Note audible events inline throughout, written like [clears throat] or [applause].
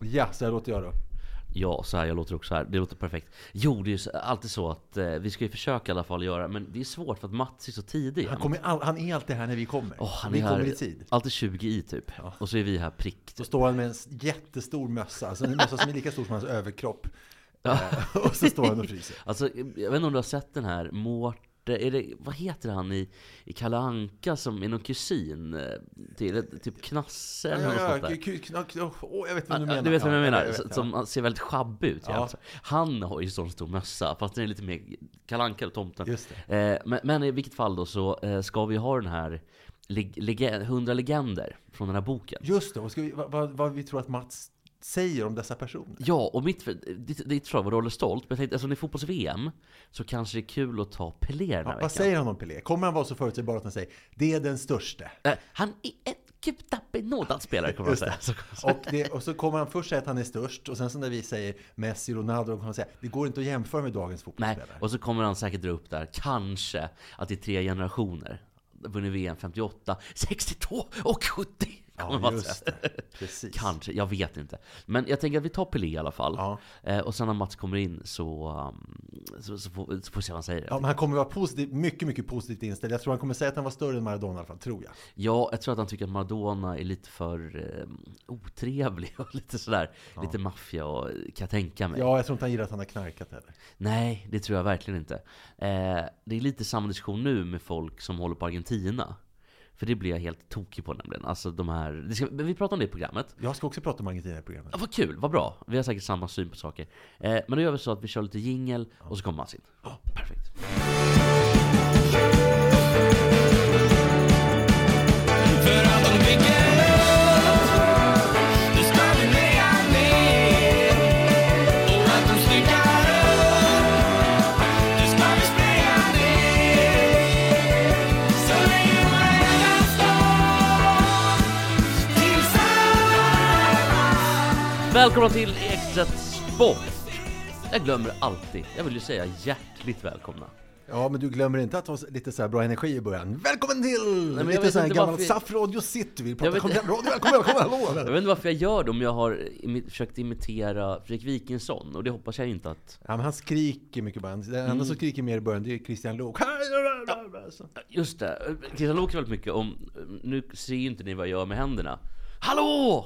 Ja, så här låter jag då. Ja, så här, jag låter också här. Det låter perfekt. Jo, det är ju alltid så att eh, vi ska ju försöka i alla fall göra, men det är svårt för att Mats är så tidig. Han, kommer all, han är alltid här när vi kommer. Åh, han vi är här kommer i tid. alltid 20 i typ. Och så är vi här prick. Så står han med en jättestor mössa, alltså en mössa som är lika stor som hans överkropp. Eh, och så står han och fryser. Alltså, jag vet inte om du har sett den här Mårten, är det, vad heter han i, i Kalle Anka som är någon kusin eh, till, typ Knasse eller något Ja, sånt ja, där? k- k- k- åh, jag vet vad du Ja, menar. Du vet vad jag Ja, menar? vet, Så- ja. Som ser väldigt sjabbig ut. Ja. Alltså. Han har ju sån stor mössa, fast den är lite mer Kalle Anka eller Tomten. Just Eh, men, men i vilket fall då så eh, ska vi ha den här leg- leg- 100 legender från den här boken. Just det, vad, ska vi, vad, vad, vad vi tror att Mats säger om dessa personer. Ja, och mitt, ditt, ditt svar var Rolle Stolt, men jag tänkte eftersom det är fotbolls-VM så kanske det är kul att ta Pelé den här Ja, veckan. vad säger han om Pelé? Kommer han vara så förutsägbar att han säger det är den störste? Eh, han är en kuptapenådad spelare kommer Just säga. Och, det, och så kommer han först säga att han är störst och sen så när vi säger Messi, Ronaldo, kommer han säga det går inte att jämföra med dagens Nej, fotbollsspelare. och så kommer han säkert dra upp där, kanske, att det är tre generationer. Vunnit VM 58, 62 och 70. Kommer Ja, just det. [laughs] Precis. Kanske, jag vet inte. Men jag tänker att vi tar Pelé i alla fall. Ja. Eh, och sen när Mats kommer in så, um, så, så, får, så får vi se vad han säger. Ja, men han kommer vara positiv, mycket, mycket positivt inställd. Jag tror han kommer säga att han var större än Maradona i alla fall, tror jag. Ja, jag tror att han tycker att Maradona är lite för eh, otrevlig och [laughs] lite sådär. Lite maffia och, kan jag tänka mig. Ja, jag tror inte han gillar att han har knarkat heller. Nej, det tror jag verkligen inte. Eh, det är lite samma diskussion nu med folk som håller på Argentina. För det blir jag helt tokig på nämligen. Alltså de här... Det ska, vi pratar om det i programmet. Jag ska också prata om Argentina i programmet. Ja, vad kul, vad bra. Vi har säkert samma syn på saker. Eh, men då gör vi så att vi kör lite jingel och så kommer Mats in. Ja, perfekt. Välkomna till Ekstedt Sport! Jag glömmer alltid. Jag vill ju säga hjärtligt välkomna. Ja, men du glömmer inte att ha lite så här bra energi i början. Välkommen till! jag lite vet så här gammal varför- SAF Radio City. Vi Jag pratar igen, radio, välkommen, välkommen, [laughs] Jag hallå! vet inte varför jag gör det, om jag har imi- försökt imitera Fredrik Wikingsson. Och det hoppas jag inte att... Ja, men han skriker mycket bara. Den enda Mm. som skriker mer i början, det är Christian Lok. Så. Just det, Christian Lok väldigt mycket om... Nu ser ju inte ni vad jag gör med händerna. Hallå!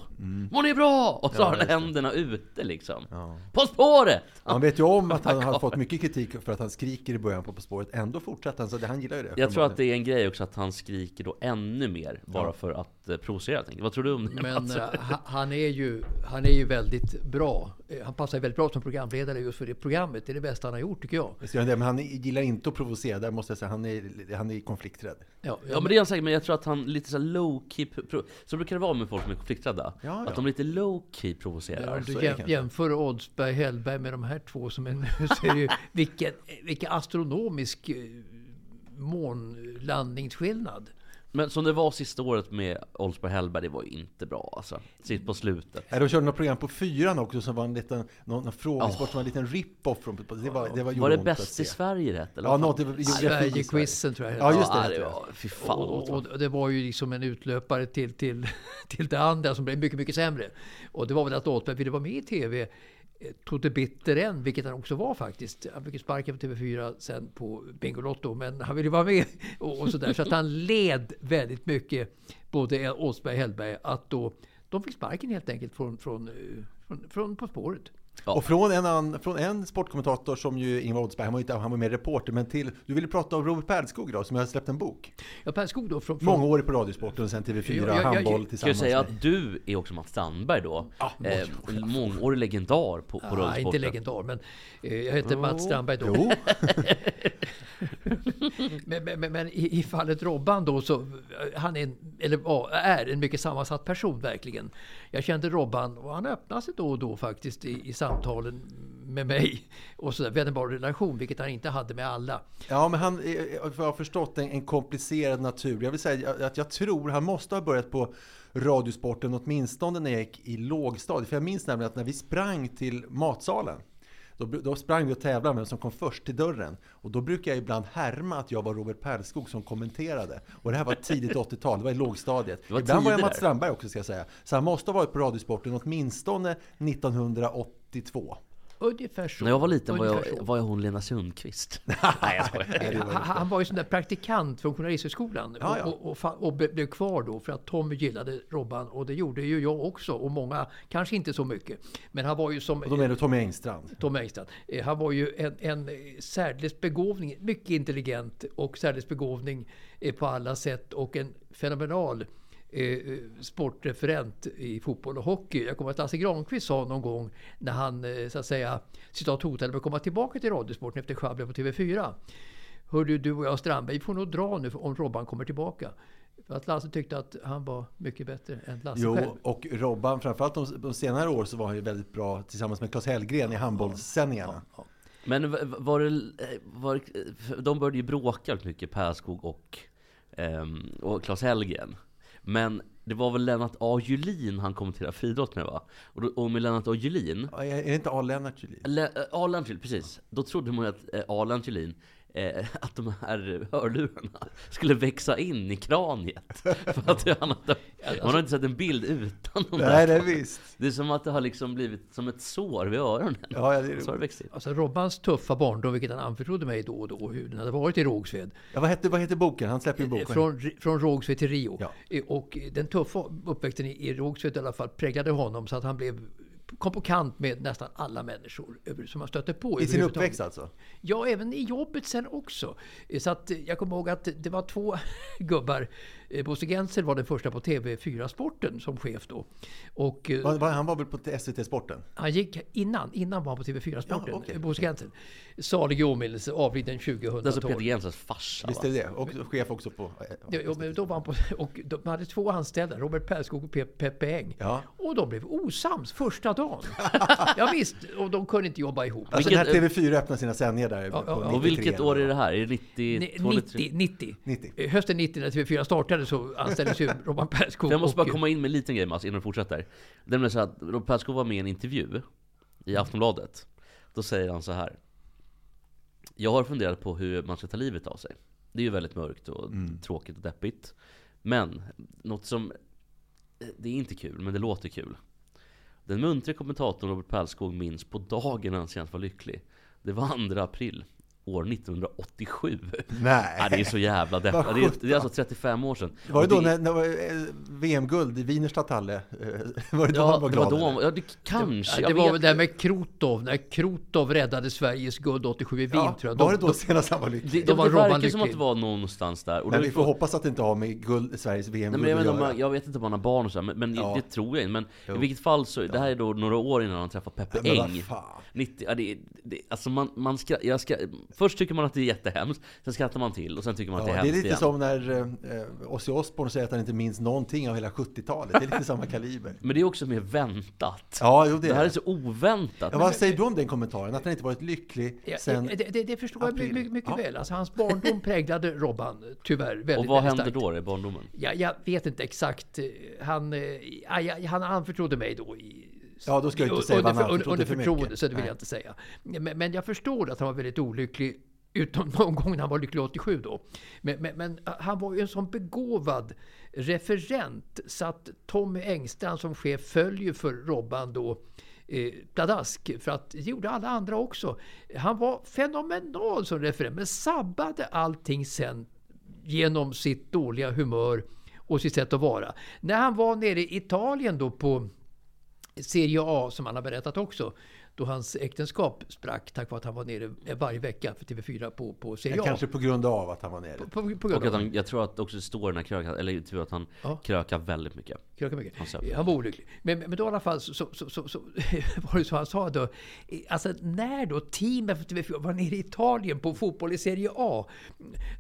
Mår ni bra? Och så Ja, har han just det. händerna ute liksom. Ja. På spåret! Han vet ju om att han har fått [laughs] mycket kritik för att han skriker i början på På spåret. Ändå fortsätter han, så det, han gillar ju det. Jag tror att det är en grej också att han skriker då ännu mer. Bara för att eh, provocera helt enkelt. Vad tror du om det Men eh, ha- han är, ju, han är ju väldigt bra. Eh, Han passar ju väldigt bra som programledare just för det programmet. Det är det bästa han har gjort tycker jag. Men han gillar inte att provocera, där måste jag säga. Han är, han är konflikträdd. Ja, Ja men det är han säkert, men jag tror att han lite så low key Så brukar det vara med folk som är konflikträdda. Ja, ja. Att de lite low key provocerar. Om så du jäm, jämför Oldsberg Hellberg med de här två som är nu [laughs] så är det ju vilken, vilken astronomisk månlandningsskillnad. Men som det var sista året med Oldsberg Hellberg, det var ju inte bra alltså. Sitt på slutet. Ja, de körde något program på fyran också som var en liten någon, någon frågesport som var en liten rip-off från det var, det var, Var det bäst i Sverige rätt? Eller Ja, något, det Sverige. Sverigequizen tror jag Ja, just det. Ja, det det. var, fy fan och, och det var ju liksom en utlöpare till, till, till det andra som blev mycket, mycket sämre. Och det var väl att Oldsberg ville vara med i TV Tote bitter än, vilket han också var faktiskt. Han fick sparken på TV4 sen på Bingolotto, men han ville vara med och, och sådär. Så att han led väldigt mycket, både Åsberg och Hellberg, att då de fick sparken helt enkelt från, från, eh, från, från På spåret. Ja. Och från en, annan, från en sportkommentator som ju Ingvar Oldsberg, han var, inte, han var mer reporter, men till, du ville prata om Robert Pärlskog då, som har släppt en bok. Ja, Per Skog då från... från Många år på Radiosporten och sen TV4, Ja, ja, ja, handboll ja. Ska jag tillsammans säga att du är också Mats Strandberg då? eh, mångårig legendar på, på Ja, Radiosporten. inte legendar, men eh, jag heter Mats Strandberg då. Jo, [laughs] Men, men, men, men i, i fallet Robban då så, eh, han är, en, eller är en mycket sammansatt person verkligen. Jag kände Robban och han öppnade sig då och då faktiskt i, i samtalen med mig. Och så där. Vi hade en bra relation, vilket han inte hade med alla. Ja, men han eh, eh, är, vad jag har förstått, en, en komplicerad natur. Jag vill säga att jag tror han måste ha börjat på Radiosporten åtminstone när jag gick i lågstadiet. För jag minns nämligen att när vi sprang till matsalen då, då sprang vi och tävlade med vem som kom först till dörren. Och då brukar jag ibland härma att jag var Robert Pärlskog som kommenterade. Och det här var tidigt 80-tal, det var i lågstadiet. Var ibland var jag Mats. Strandberg också ska jag säga. Så han måste ha varit på Radiosporten åtminstone 1982. Ungefär så. När jag var liten var jag, var jag hon Lena Sundqvist. [laughs] Nej jag skojar. Han, han var ju sån där praktikant från Journalisthögskolan Ja, ja. Och, och, och be- blev kvar då för att Tommy gillade Robban och det gjorde ju jag också och många, kanske inte så mycket. Men han var ju som Och då menar du Tommy Engstrand? Tom Engstrand. Eh, Han var ju en, en särdeles begåvning, mycket intelligent och särdeles begåvning eh, på alla sätt och en fenomenal eh, sportreferent i fotboll och hockey. Jag kommer att Lasse Granqvist sa någon gång när han eh, så att säga citat hotade med att komma tillbaka till Radiosporten efter sjabblet på TV4. Hörde du och jag Strandberg, vi får nog dra nu om Robban kommer tillbaka. För att Lasse tyckte att han var mycket bättre än Lasse Jo, själv. och Robban, framförallt de, de senare år så var han ju väldigt bra tillsammans med Claes Hellgren i handbollssändningarna. Men v- var det, eh, var, det- de började ju bråka mycket, Pärskog och, ehm, och Claes Hellgren. Men det var väl Lennart A. Julin han kommenterade friidrott med va? Och, då, och med Lennart A. Julin, Är det inte A. Lennart Julin? Le, eh, A. Lennart Julin, precis. Då trodde man ju att eh, A. Lennart Julin eh, att de här hörlurarna skulle växa in i kraniet. [laughs] För att han hade, man har inte sett en bild utan de Nej, där. det är visst. Det är som att det har liksom blivit som ett sår vid öronen. Ja, ja, det är Så har det växt in. Alltså Robbans tuffa barndom, vilket han anförtrodde mig då och då, hur den hade varit i Rågsved. Ja, vad, heter, vad heter boken? Han släpper ju boken. Från, från Rågsved till Rio. Ja. Eh, Och den tuffa uppväxten i, i Rågsved i alla fall präglade honom så att han blev kom på kant med nästan alla människor som han stötte på. I sin uppväxt alltså? Ja, även i jobbet sen också. Så att jag kommer ihåg att det var två [laughs] gubbar. Eh, Bosse Gensel var den första på TV4 Sporten som chef då. Och eh, Han var väl på SVT Sporten? han gick innan, innan var han på TV4 Sporten. Ja, eh, Bosse Gensel. Salig i åminnelse, avliden Det är alltså 2012. Peter Jensens farsa Visst är det det? Och chef också på... Ja, ja, men då var han på, och de hade två anställda, Robert Pärlskog och Pe- Peppe Eng. Ja. Och de blev osams första dagen. [laughs] ja, visst, och de kunde inte jobba ihop. Alltså Vilket- när TV4 öppnade sina sändningar där Ja, ja, ja. 93 Och vilket år är det här? Är det Ni- 92 eller 90, 90. 90. Eh, Hösten 90 när TV4 startade så anställdes [laughs] ju Robban Pärlskog För jag måste bara komma in med en liten grej Mats, innan du fortsätter. Det är så att Robert Pärlskog var med i en intervju i Aftonbladet. Då säger han så här. Jag har funderat på hur man ska ta livet av sig. Det är ju väldigt mörkt och tråkigt och deppigt. Men, något som... Det är inte kul, men det låter kul. Den muntre kommentatorn Robert Pärlskog minns på dagen när han senast var lycklig. Det var 2 april år 1987. Nej. Ja, det är så jävla deppigt. Det, det är alltså 35 år sedan. Var det då när, när det var eh, VM-guld i Wienerstadthalle? Eh, [laughs] Var det då Ja, han var det glad? var då, ja, det kanske. Ja, det var väl det här med Krotov, när Krotov räddade Sveriges guld 87 i Wien Ja, tror jag. var det De- då senast han var lycklig? Det, det, var det verkar som att det var någonstans där. Och Men vi får hoppas att det inte har med guld, Sveriges Nej, VM-guld att vet inte om göra. man, jag vet inte om han har barn och så, men, men Ja. det tror jag inte. Men Jo. i vilket fall så, det här är då några år innan han träffar Peppe Men vad Eng. fan. 90, ja, det, det, alltså man, man ska, jag ska, först tycker man att det är jättehemskt, sen skrattar man till och sen tycker man att Ja, det är det är hemskt lite igen. som när eh, Ozzy Osbourne säger att han inte minns någonting av hela 70-talet. Det är lite samma kaliber. Men det är också mer väntat. Ja, jo det det är här är det. så oväntat. Ja, vad säger du om den kommentaren? Att han inte varit lycklig Ja, sen... det, det, det förstår jag april. mycket, mycket Ja. väl. Alltså, hans barndom [laughs] präglade Robban tyvärr väldigt, och vad hände starkt. då i barndomen? Ja, jag vet inte exakt. Han, eh, ja, han anförtrodde mig då i Ja, då ska jag inte säga vad han under, under för förtroende, så det vill Nej. jag inte säga. Men, men jag förstår att han var väldigt olycklig, utom [laughs] någon gång när han var lycklig 87 då. Men, men, men han var ju en sån begåvad referent så att Tommy Engstrand som chef följer för Robban då eh, pladask för att det gjorde alla andra också. Han var fenomenal som referent men sabbade allting sen genom sitt dåliga humör och sitt sätt att vara. När han var nere i Italien då på Serie A, som han har berättat också, då hans äktenskap sprack tack vare att han var nere varje vecka för TV4 på, på Serie Ja, A. kanske på grund av att han var nere. På, på, på Och grund att av han, jag tror att också det står den här krökan, eller tur att han Ja. krökar väldigt mycket. krökar mycket. Han. Han var olycklig. Men, men då i alla fall så, så, så, så, så [laughs] var det så han sa då. Alltså när då teamet för TV4 var nere i Italien på fotboll i Serie A.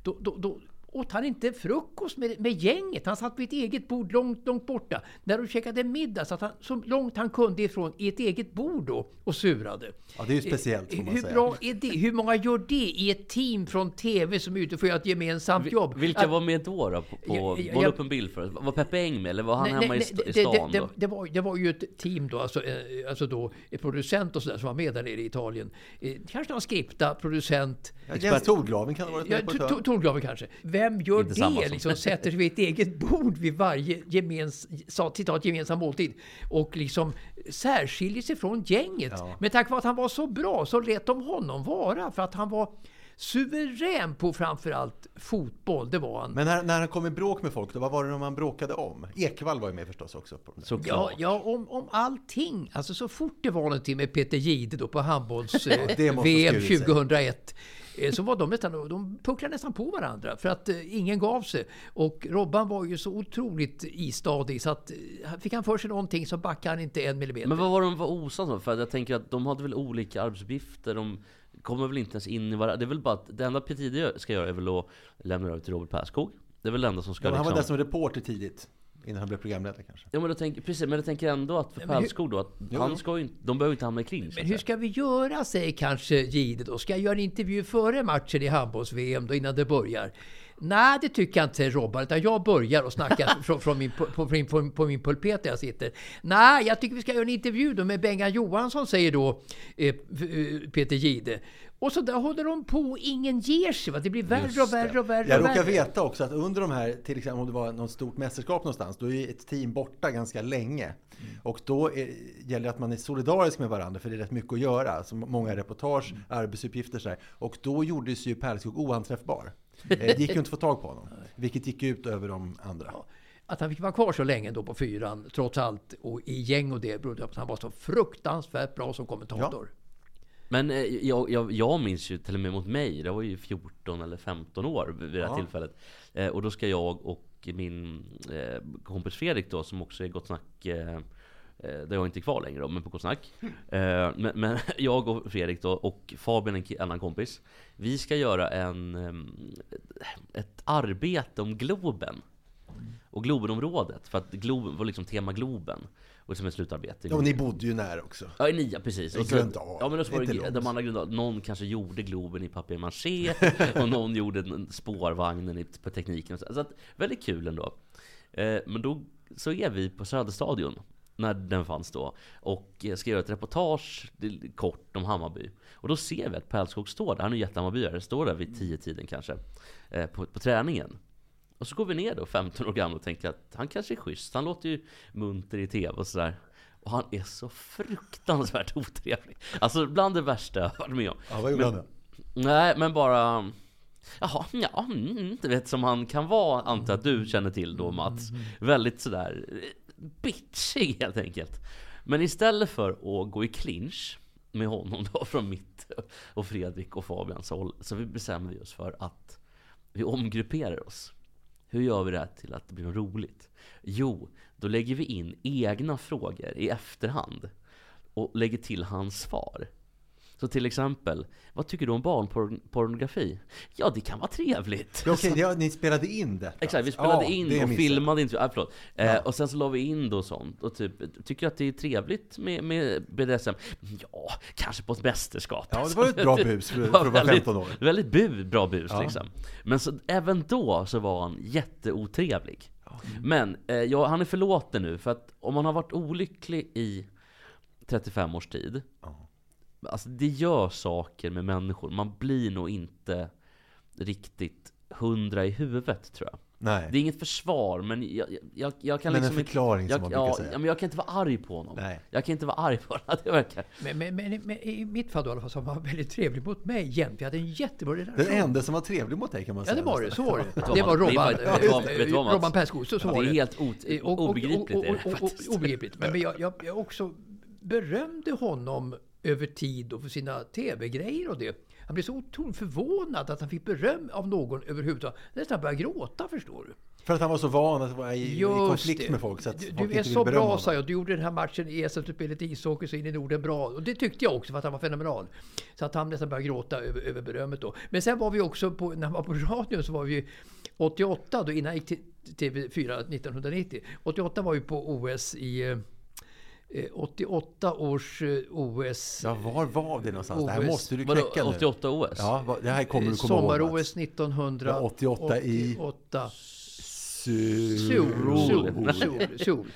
Då, då, då åt han inte frukost med, med gänget. Han satt vid ett eget bord långt, långt borta. När de käkade middag satt han så långt han kunde ifrån i ett eget bord då och surade. Ja, det är ju speciellt får man Hur säga. bra är det? Hur många gör det i ett team från TV som är ute för att göra ett gemensamt jobb? Vilka Att- var med då? då på, på, Ja, ja, måla jag- upp en bild för oss. Var Peppe Eng med? Eller var han Nej, hemma nej, i, nej, st- i det- stan det, då? det, det, var, det var ju ett team då, alltså, eh, alltså då, en producent och sådär som var med där nere i Italien. Eh, kanske någon skripta, producent, Ja, Jens Torglaven kan ha varit ja, med på ett to- to- hörn. Torglaven kanske. Vem gör Inte det? som- Liksom sätter sig vid ett eget bord vid varje gemens, sa- citat, gemensam måltid och liksom särskiljer sig från gänget. Ja. Men tack vare att han var så bra så lät de honom vara för att han var suverän på framförallt fotboll. Det var han. Men när, när han kom i bråk med folk, då, vad var det man bråkade om? Ekvall var ju med förstås också. Ja, ja om, om allting. Alltså så fort det var någonting med Peter Jihde då på handbolls-VM [laughs] skurit sig. 2001. Eh, Så var de nästan, de pucklade nästan på varandra för att eh, ingen gav sig. Och Robban var ju så otroligt istadig så att eh, fick han för sig någonting så backade han inte en millimeter. Men vad var de var osams om? För jag tänker att de hade väl olika arbetsuppgifter. De kommer väl inte ens in i varandra. Det är väl bara att det enda Peter Jihde ska göra är väl att lämna över till Robert Perskog. Det är väl det enda som ska Ja, men han var liksom... som reporter tidigt. Innan han blev programledare kanske. Ja men jag tänker, precis, men jag tänker ändå att för Perskog då, att han ska ju inte, de behöver inte hamna i clinch. Men hur ska vi göra, säger kanske Jihde då. Ska jag göra en intervju före matchen i handbolls-VM då innan det börjar? Nej, det tycker jag inte Robban, utan jag börjar och snackar [laughs] från, från min, på, på, min- på, på min pulpet där jag sitter. Nej, jag tycker vi ska göra en intervju då med Bengan Johansson, säger då eh, eh, Peter Jihde. Och så där håller de på, ingen ger sig. Va? Det blir värre och Just det. värre och värre. Jag och råkar värre. veta också att under de här, till exempel om det var något stort mästerskap någonstans, då är ett team borta ganska länge. Mm. Och då är, gäller det att man är solidarisk med varandra, för det är rätt mycket att göra. Alltså många reportage, Mm. arbetsuppgifter så här. Och då gjordes ju Pärlskog oanträffbar. [laughs] Eh, Det gick ju inte att få tag på honom. Vilket gick ut över de andra. Att han fick vara kvar så länge då på fyran, trots allt, och i gäng och det, berodde på att han var så fruktansvärt bra som kommentator. Men eh, jag, jag, jag minns ju till och med mot mig, det var ju 14 eller 15 år vid det här Ja. tillfället. Eh, och då ska jag och min eh, kompis Fredrik då, som också är Gott Snack, där jag inte är kvar längre då, men på Gott Snack. Eh, men, men [laughs] jag och Fredrik då, och Fabian, en annan kompis. Vi ska göra en, ett arbete om Globen. Och Globenområdet, för att Globen var liksom tema Globen. Och som ett slutarbete. Ja, och ni bodde ju nära också. Ja, i nia precis. I Och så- Gröndal. Ja men då var det långt. de andra Gröndal. Någon kanske gjorde Globen i papier-maché [laughs] och någon gjorde en- spårvagnen på tekniken. Så att, väldigt kul ändå. Eh, men då så är vi på Söderstadion när den fanns då och eh, ska göra ett reportage kort om Hammarby. Och då ser vi att Pärlskog står där, han är ju jättehammarbyare, står där vid tio tiden kanske eh, på, på träningen. Och så går vi ner då, 15 år gamla och tänker att han kanske är schysst. Han låter ju munter i tv och sådär. Och han är så fruktansvärt [laughs] otrevlig. Alltså bland det värsta jag varit med om. Ja, vad gjorde han då? Nej, men bara... Jaha, ja, mm, mm, du vet som han kan vara, antar jag att du känner till då Mats. Väldigt sådär eh, bitchig helt enkelt. Men istället för att gå i clinch med honom då [laughs] från mitt och Fredrik och Fabians håll, så vi bestämmer vi oss för att vi omgrupperar oss. Hur gör vi det här till att det blir något roligt? Jo, då lägger vi in egna frågor i efterhand och lägger till hans svar. Så till exempel, vad tycker du om barnpornografi? Ja, det kan vara trevligt. Ja, okej, [laughs] ja, ni spelade in detta? Exakt, vi spelade Ja, det in och missade jag. filmade inte, äh, förlåt. Eh, och sen så la vi in då sånt och typ, tycker att det är trevligt med, med BDSM? Ja, kanske på ett mästerskap. Ja, det var ett bra bus för, [laughs] för att vara väldigt- 15 år. Väldigt bu, bra bus Ja. liksom. Men så, även då så var han jätteotrevlig. Men eh, ja, han är förlåten nu, för att om man har varit olycklig i 35 års tid, Ja. Alltså det gör saker med människor. Man blir nog inte riktigt hundra i huvudet tror jag. Nej, Det är inget försvar, men jag, jag, jag kan men liksom en inte- förklaring som jag, man brukar ja, säga. ja, men jag kan inte vara arg på honom. Nej. Jag kan inte vara arg på honom. [laughs] Det verkar. Men, men, men, men i mitt fall då i alla fall så var han väldigt trevlig mot mig jämt. Vi hade en jättebra relation. Den enda som var trevlig mot dig kan man Ja, säga. det var det. Så var det. [laughs] Det var det Robban. vad, Mats? Robban Perskog. Så, så Ja, var det är det. helt ot- och- och- obegripligt och- är det och- och- faktiskt. Obegripligt. Men, men jag, jag, jag också berömde honom över tid och för sina tv-grejer och det. Han blev så otroligt förvånad att han fick beröm av någon överhuvudtaget. Nästan började gråta förstår du. För att han var så van att vara i, Just konflikt det. med folk. Så att du folk är så bra sa jag. Du gjorde den här matchen i SM-spelet i ishockey så in i Norden bra. Och det tyckte jag också för att han var fenomenal. Så att han nästan började gråta över, över berömmet då. Men sen var vi också på, när han var på radion så var vi 88 då innan jag gick till TV4 1990. 88 var vi på OS i eh, 88 års eh, OS. Ja, var var det någonstans? Det här OS. måste du Vadå, knäcka nu. 88 OS? Ja, det här kommer du komma ihåg. Sommar-OS 1988. 88 i- 88. Su- Seoul. Seoul.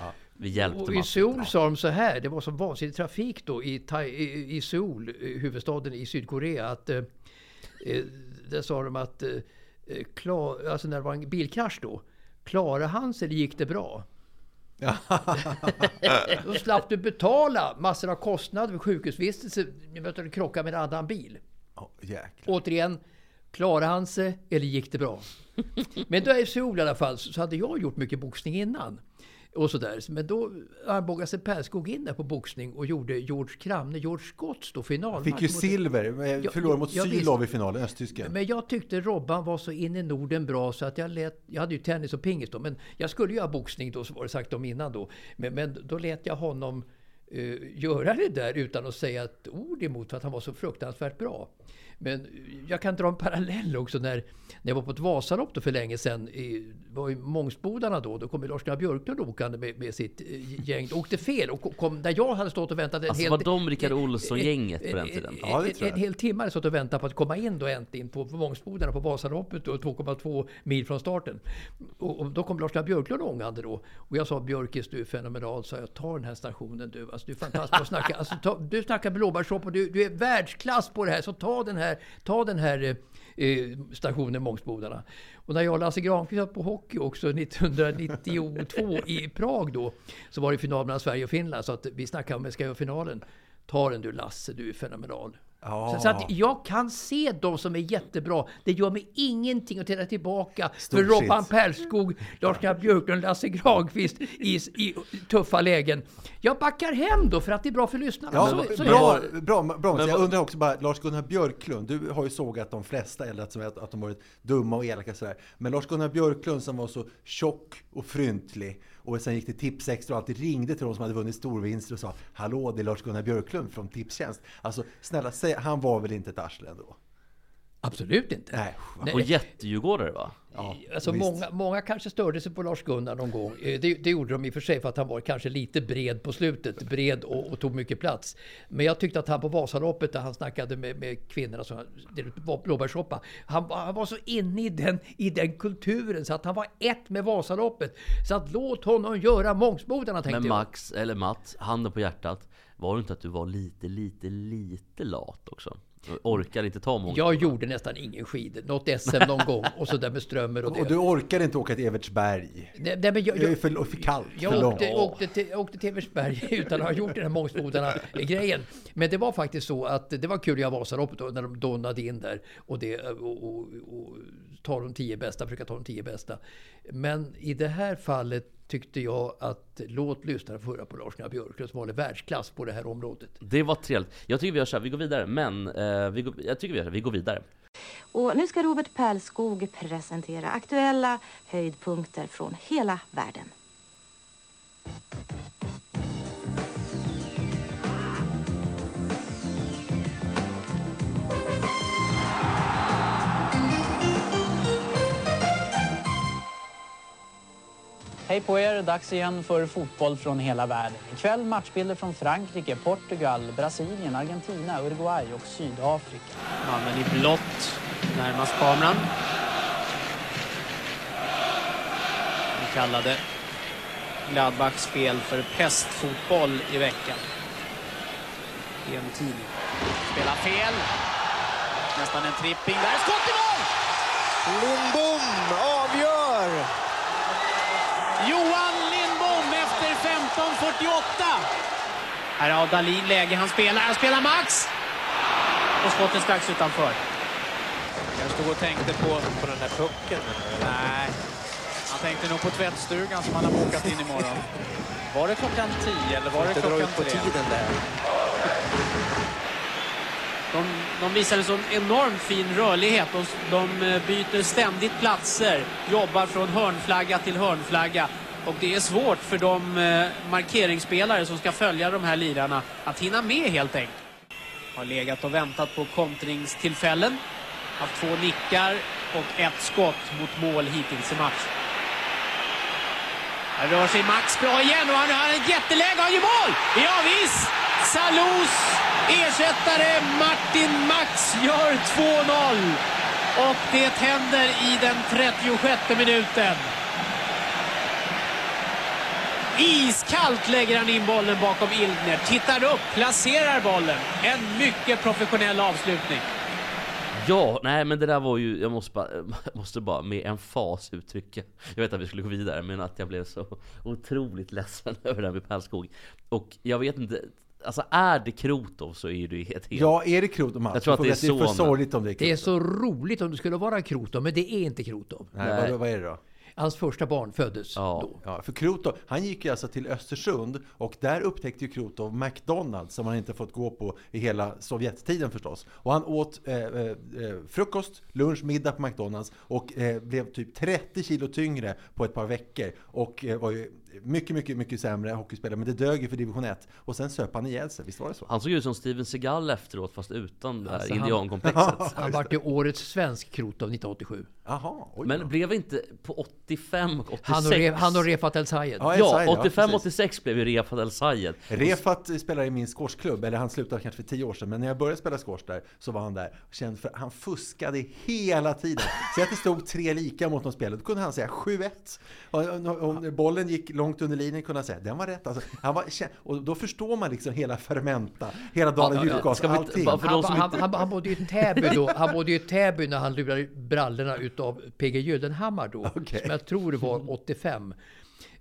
Vi hjälpte Och i. Seoul sa de så här, det var så vansinnig trafik då i, i, i Seoul, eh, huvudstaden i Sydkorea, att eh, eh, där sa de att eh, eh, klar, alltså när det var en bilkrasch då, klarade han sig eller gick det bra? [laughs] då slapp du betala massor av kostnader för sjukhusvistelse när du krockade med en annan bil. Jäklar. Återigen, klarade han sig eller gick det bra? [laughs] Men då i Seoul i alla fall så hade jag gjort mycket boxning innan. Och sådär. Men då armbågade sig Perskog in där på boxning och gjorde George Kramne, George Scotts då finalmatch. Fick ju silver, eh, förlorade mot Sylov i finalen, östtysken. Men jag tyckte Robban var så in i Norden bra så att jag lät, jag hade ju tennis och pingis då, men jag skulle ju ha boxning då, så var det sagt om innan då. Men, men då lät jag honom eh, göra det där utan att säga ett ord emot för att han var så fruktansvärt bra. Men jag kan dra en parallell också när, när jag var på ett Vasalopp för länge sedan. I, var i Mångsbodarna då. Då kom ju Lars-Gunnar Björklund åkande med, med sitt eh, gäng. Åkte fel och kom, där jag hade stått och väntat en Alltså hel... var de Rickard Olsson-gänget på den en- tiden? Ja, det en, tror en jag. hel timme hade stått och väntat på att komma in då äntligen på, på Mångsbodarna på Vasaloppet då, 2,2 mil från starten. Och, och då kom Lars Björklund ångande då. Och jag sa Björkis du är fenomenal, sa jag. Ta den här stationen du. Alltså, du är fantastisk att snacka. Alltså, ta, du snackar blåbärssoppa, du, du är världsklass på det här. Så ta den här, ta den här eh, eh, stationen Mångsbodarna. Och när jag och Lasse Granqvist var på hockey också 1992 i Prag då. Så var det final mellan Sverige och Finland. Så att vi snackade om att vi ska göra finalen. Ta den du Lasse, du är fenomenal. Ja. Så, att jag kan se de som är jättebra. Det gör mig ingenting att titta tillbaka Stort för Robban. Perskog, Lars-Gunnar Björklund, Lasse Granqvist i, i tuffa lägen. Jag backar hem då för att det är bra för lyssnarna. Ja, så, så bra, bra, bra, Men Jag undrar också bara, Lars-Gunnar Björklund, du har ju sågat de flesta eller att, att, att de varit dumma och elaka sådär. Men Lars-Gunnar Björklund som var så tjock och fryntlig och sen gick till Tipsextra och alltid ringde till de som hade vunnit storvinster och sa Hallå, det är Lars-Gunnar Björklund från Tipstjänst. Alltså snälla, säg, han var väl inte ett arsle ändå? Absolut inte. Nej. Nej. Och jättedjurgårdare va? Ja, Alltså visst. många, många kanske störde sig på Lars-Gunnar någon gång. Eh, Det, det gjorde de i och för sig för att han var kanske lite bred på slutet. Bred och, och tog mycket plats. Men jag tyckte att han på Vasaloppet där han snackade med, med kvinnorna som ut blåbärssoppa. Han, var- han var så inne i den, i den kulturen så att han var ett med Vasaloppet. Så att låt honom göra Mångsbodarna tänkte Men jag. Max, eller Mats, handen på hjärtat. Var det inte att du var lite, lite, lite lat också? Du Orkade inte ta många? Jag gjorde nästan ingen skidor. Något SM någon gång och så där med Strömmer och det. Och du orkade inte åka till Evertsberg? Nej, nej, men jag, Det är jag, för, för kallt, Jag för långt. åkte, åkte, till, jag åkte till Evertsberg [laughs] utan att ha gjort den här Mångsbodarna-grejen. Men det var faktiskt så att det var kul att göra Vasaloppet då, när de donade in där och, det, och, och, och ta de tio bästa, försöka ta de tio bästa. Men i det här fallet tyckte jag att låt lyssnarna få höra på Lars-Gunnar Björklund som håller världsklass på det här området. Det var trevligt. Jag tycker vi gör så här, vi går vidare. Men eh, vi går, jag tycker vi gör så här, vi går vidare. Och nu ska Robert Pärlskog presentera aktuella höjdpunkter från hela världen. Hej på er! Dags igen för fotboll från hela världen. Ikväll matchbilder från Frankrike, Portugal, Brasilien, Argentina, Uruguay och Sydafrika. Mannen i blått närmast kameran. Vi kallade Gladbachs spel för pestfotboll i veckan. I en tidning. Spelar fel. Nästan en tripping. Där är skott i mål! Lindbom! Johan Lindbom efter 15.48. Här har Dalin läge. Han spelar. Han spelar Max! Och skottet strax utanför. Jag stod och tänkte på, på den här pucken. Nej, han tänkte nog på tvättstugan som han har bokat in imorgon. Var det klockan 10 eller var det klockan ut på 3? De, de visar en sån enormt fin rörlighet. De, de byter ständigt platser, jobbar från hörnflagga till hörnflagga. Och det är svårt för de eh, markeringsspelare som ska följa de här lirarna att hinna med helt enkelt. Har legat och väntat på kontringstillfällen. Haft två nickar och ett skott mot mål hittills i matchen. Här rör sig Max bra igen och han har ett jätteläge. Han gör mål! Ja, visst! Salous ersättare Martin Max gör 2-0. Och det händer i den 36 minuten. Iskallt lägger han in bollen bakom Ilgner. Tittar upp, placerar bollen. En mycket professionell avslutning. Ja, nej men det där var ju, jag måste bara, [laughs] måste bara med en fas uttrycka Jag vet att vi skulle gå vidare, men att jag blev så otroligt ledsen [laughs] över det här med Pärlskog Och jag vet inte, alltså är det Krotov så är det ju helt... Ja, är det Krotov Mats? Jag tror att det är Det är för så, sorgligt om det är Det är Krotov. så roligt om det skulle vara Krotov, men det är inte Krotov. Nej, Nej. Vad, vad är det då? Hans första barn föddes Ja. då. Ja, för Krotov, han gick ju alltså till Östersund och där upptäckte ju Krotov McDonalds som han inte fått gå på i hela Sovjettiden förstås. Och han åt eh, eh, frukost, lunch, middag på McDonalds och eh, blev typ 30 kilo tyngre på ett par veckor och eh, var ju mycket, mycket, mycket sämre hockeyspelare. Men det dög ju för division 1 och sen söp han ihjäl sig, visst var det så? Han såg ut som Steven Seagal efteråt fast utan det här Alltså, han- indiankomplexet [laughs] Han vart ju årets svensk Krotov 1987. Jaha, oj. Men blev inte på 85 och 86 Han och, Re, han och Refat El Sayed. Ja, Ja, ja, 85-86 blev ju Refat El Sayed Refat spelar i min squashklubb, eller han slutade kanske för tio år sedan, men när jag började spela squash där så var han där. och Kände för han fuskade hela tiden. Så att det stod tre lika mot någon spelare, då kunde han säga 7-1. Och om- om bollen gick långt under linjen kunde han säga den var rätt. Alltså, han var, och då förstår man liksom hela Fermenta, hela Dala Ja, allting. Han, han, han, han bodde ju i Täby då. Han bodde ju i Täby när han lurade brallorna utav PG Gyllenhammar då. Okej. Som jag tror det var 85.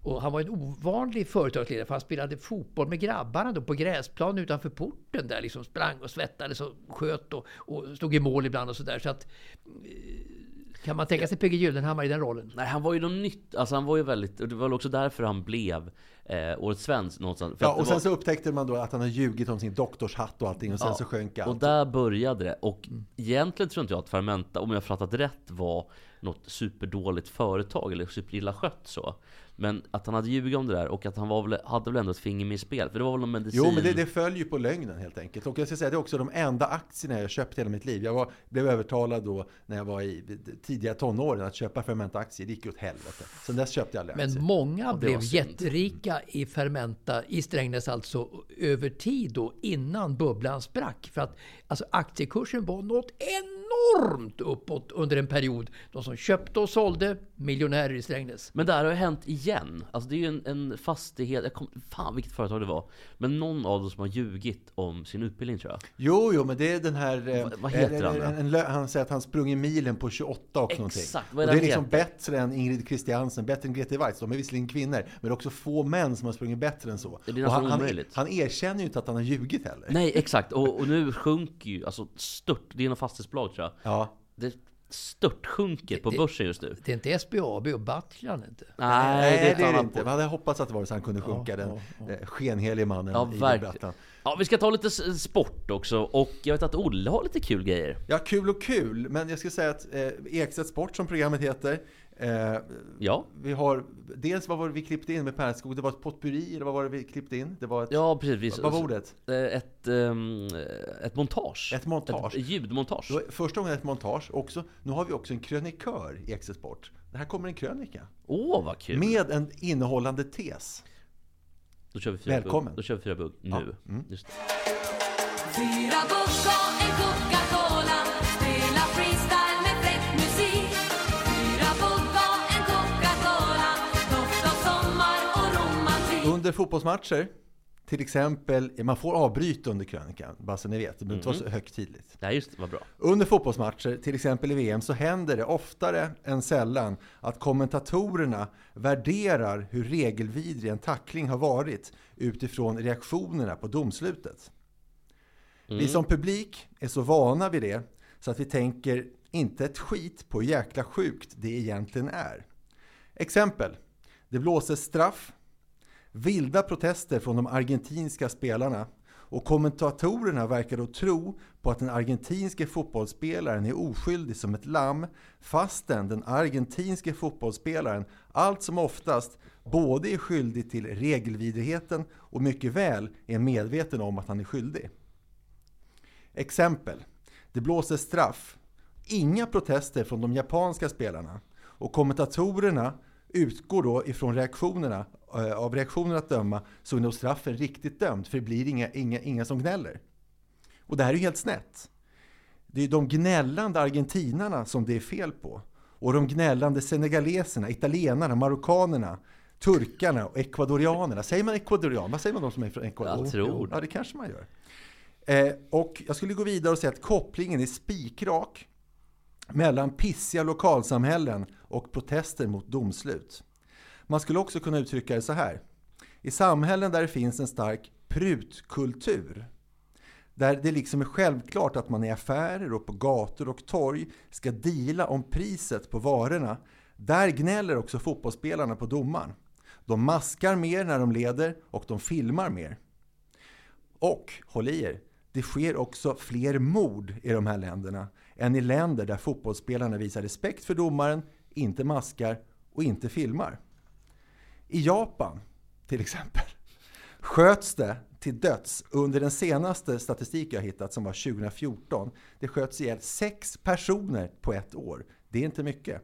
Och han var en ovanlig företagsledare för han spelade fotboll med grabbarna då på gräsplan utanför porten där. Liksom sprang och svettades och sköt och, och stod i mål ibland och sådär. Så att, eh, kan man tänka sig PG Gyllenhammar i den rollen? Nej han var ju något nytt, alltså han var ju väldigt, och det var väl också därför han blev eh, Årets Svensk någonstans För Ja, och sen var- så upptäckte man då att han har ljugit om sin doktorshatt och allting och sen Ja, så sjönk allt. Och där började det. Och egentligen tror inte jag att Fermenta, om jag fattat rätt, var något superdåligt företag eller superilla skött så. Men att han hade ljugit om det där och att han var väl, hade väl ändå ett finger med i spel. För det var väl någon medicin. Jo, men det, det följer ju på lögnen helt enkelt. Och jag ska säga, det är också de enda aktierna jag köpt i hela mitt liv. Jag var, blev övertalad då när jag var i tidiga tonåren att köpa Fermenta-aktier. Det gick åt helvete. Sen dess köpte jag aldrig aktier. Men många blev jätterika i Fermenta, i Strängnäs alltså, över tid då, innan bubblan sprack. För att alltså, aktiekursen var något enormt enormt uppåt under en period. De som köpte och sålde, miljonärer i Strängnäs. Men det här har ju hänt igen. Alltså det är ju en, en fastighet, jag kom, fan vilket företag det var. Men någon av dem som har ljugit om sin utbildning tror jag. Jo, jo, men det är den här... eh, Vad- vad heter eh, han en, en, han säger att han sprungit milen på 28 och någonting. Exakt, vad är det det är liksom han heter? bättre än Ingrid Christiansen, bättre än Grete Weitz. De är visserligen kvinnor, men det är också få män som har sprungit bättre än så. Det är Och han, han, omöjligt. han erkänner ju inte att han har ljugit heller. Nej exakt, och, och nu sjunker ju, alltså stört, det är något fastighetsbolag tror jag. Ja. Det stört sjunker på Det- börsen just nu. Det är inte SBAB och Batljan inte. Nej, det är ett det är det inte. Man hade hoppats att det var så han kunde sjunka, den eh, skenhelige mannen Ja, i verkligen. Ja, vi ska ta lite sport också. Och jag vet att Olle har lite kul grejer. Ja, kul och kul, men jag ska säga att eh, Ekstedt Sport som programmet heter, eh, Ja, vi har, dels vad var det vi klippte in med Pärlskog? Det var ett potpurri, eller vad var det vi klippte in? Det var ett, ja precis. vad var ordet? Eh, Ett, ehm, ett montage. Ett montage. Ett ljudmontage. Var första gången ett montage, också, nu har vi också en krönikör i Ekstedt Sport. Det här kommer en krönika. Åh, vad kul! Med en innehållande tes. Då kör vi fyra Välkommen. bugg. Då kör vi fyra bugg nu. Ja, mm. Fyra bugg och en Coca-Cola Under fotbollsmatcher, till exempel, man får avbryta under krönikan, bara så ni vet. Det behöver inte vara så högtidligt. Nej, just det. Vad bra. Under fotbollsmatcher, till exempel i VM, så händer det oftare än sällan att kommentatorerna värderar hur regelvidrig en tackling har varit utifrån reaktionerna på domslutet. Vi som publik är så vana vid det så att vi tänker inte ett skit på hur jäkla sjukt det egentligen är. Exempel. Det blåses straff. Vilda protester från de argentinska spelarna Och kommentatorerna verkar då tro på att den argentinske fotbollsspelaren är oskyldig som ett lamm fastän den argentinske fotbollsspelaren allt som oftast både är skyldig till regelvidrigheten och mycket väl är medveten om att han är skyldig. Exempel. Det blåser straff. Inga protester från de japanska spelarna. Och kommentatorerna utgår då ifrån reaktionerna. Eh, Av reaktionerna att döma så är nog straffen riktigt dömd, för det blir inga, inga, inga som gnäller. Och det här är ju helt snett. Det är de gnällande argentinarna som det är fel på. Och de gnällande senegaleserna, italienarna, marockanerna, turkarna och ekvadorianerna. Säger man ekvadorian? Vad säger man de som är från Ecuador? Jag tror det. Ja, det kanske man gör. Eh, och jag skulle gå vidare och säga att kopplingen är spikrak mellan pissiga lokalsamhällen och protester mot domslut. Man skulle också kunna uttrycka det så här. I samhällen där det finns en stark prutkultur, där det liksom är självklart att man i affärer och på gator och torg ska deala om priset på varorna, där gnäller också fotbollsspelarna på domaren. De maskar mer när de leder och de filmar mer. Och, håll i er, det sker också fler mord i de här länderna än i länder där fotbollsspelarna visar respekt för domaren, inte maskar och inte filmar. I Japan, till exempel, [laughs] sköts det till döds under den senaste statistik jag hittat som var 2014. Det sköts ihjäl sex personer på ett år. Det är inte mycket.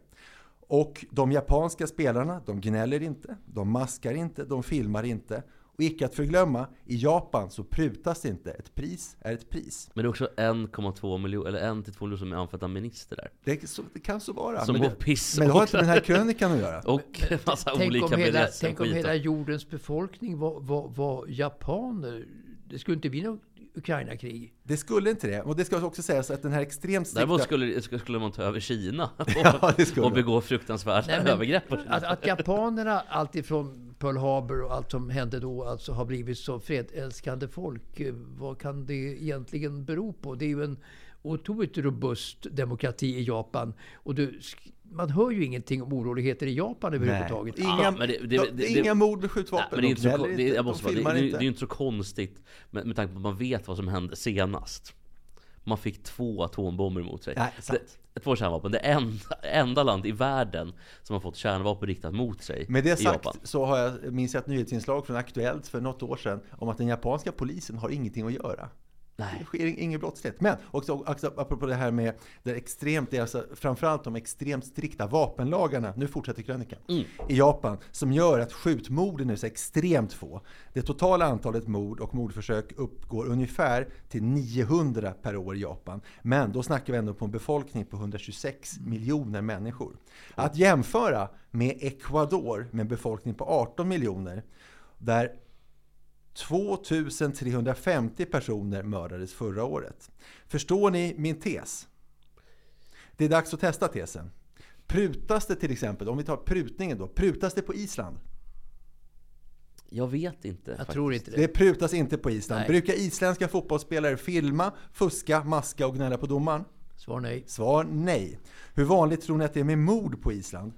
Och de japanska spelarna, de gnäller inte, de maskar inte, de filmar inte. Och icke att förglömma, i Japan så prutas det inte. Ett pris är ett pris. Men det är också 1,2 miljoner, eller 1 till 2 miljoner som är amfetaminister där. Det, så, det kan så vara. Som men, går det, piss men det har inte med den här krönikan att göra. Och [laughs] massa Tänk olika om, hela, BDSM tänk om hela jordens befolkning var, var, var japaner. Det skulle inte bli något Ukraina-krig. Det skulle inte det. Och det ska också sägas att den här extremt strikta... Däremot skulle, skulle man ta över Kina [laughs] och, Ja, och begå fruktansvärda Nej, men övergrepp Att, att japanerna, alltifrån Pearl Harbor och allt som hände då, alltså har blivit så fredälskande folk. eh, Vad kan det egentligen bero på? Det är ju en otroligt robust demokrati i Japan. Och du, man hör ju ingenting om oroligheter i Japan överhuvudtaget. Inga, Ja, men det- det- de- det- inga mord med Nej, skjutvapen. men det är inte så, det, är- jag de måste vara, det, filmar det, det, inte. är så konstigt med, med tanke på att man vet vad som hände senast. Man fick två atombomber mot sig. Nej, sant. det, två kärnvapen. Det enda, enda land i världen som har fått kärnvapen riktat mot sig Med det i sagt Japan. så har jag, minns jag ett nyhetsinslag från Aktuellt för något år sedan om att den japanska polisen har ingenting att göra. Det Nej. sker ingen brottslighet. Men också, också apropå det här med det extremt, det är alltså framförallt de extremt strikta vapenlagarna, nu fortsätter krönikan, Mm. i Japan som gör att skjutmorden är så extremt få. Det totala antalet mord och mordförsök uppgår ungefär till 900 per år i Japan. Men då snackar vi ändå på en befolkning på 126 miljoner människor. Att jämföra med Ecuador med en befolkning på 18 miljoner, där 2350 personer mördades förra året. Förstår ni min tes? Det är dags att testa tesen. Prutas det till exempel, om vi tar prutningen då, prutas det på Island? Jag vet inte. Jag faktiskt. tror inte det. Det prutas inte på Island. Nej. Brukar isländska fotbollsspelare filma, fuska, maska och gnälla på domaren? Svar nej. Svar nej. Hur vanligt tror ni att det är med mord på Island?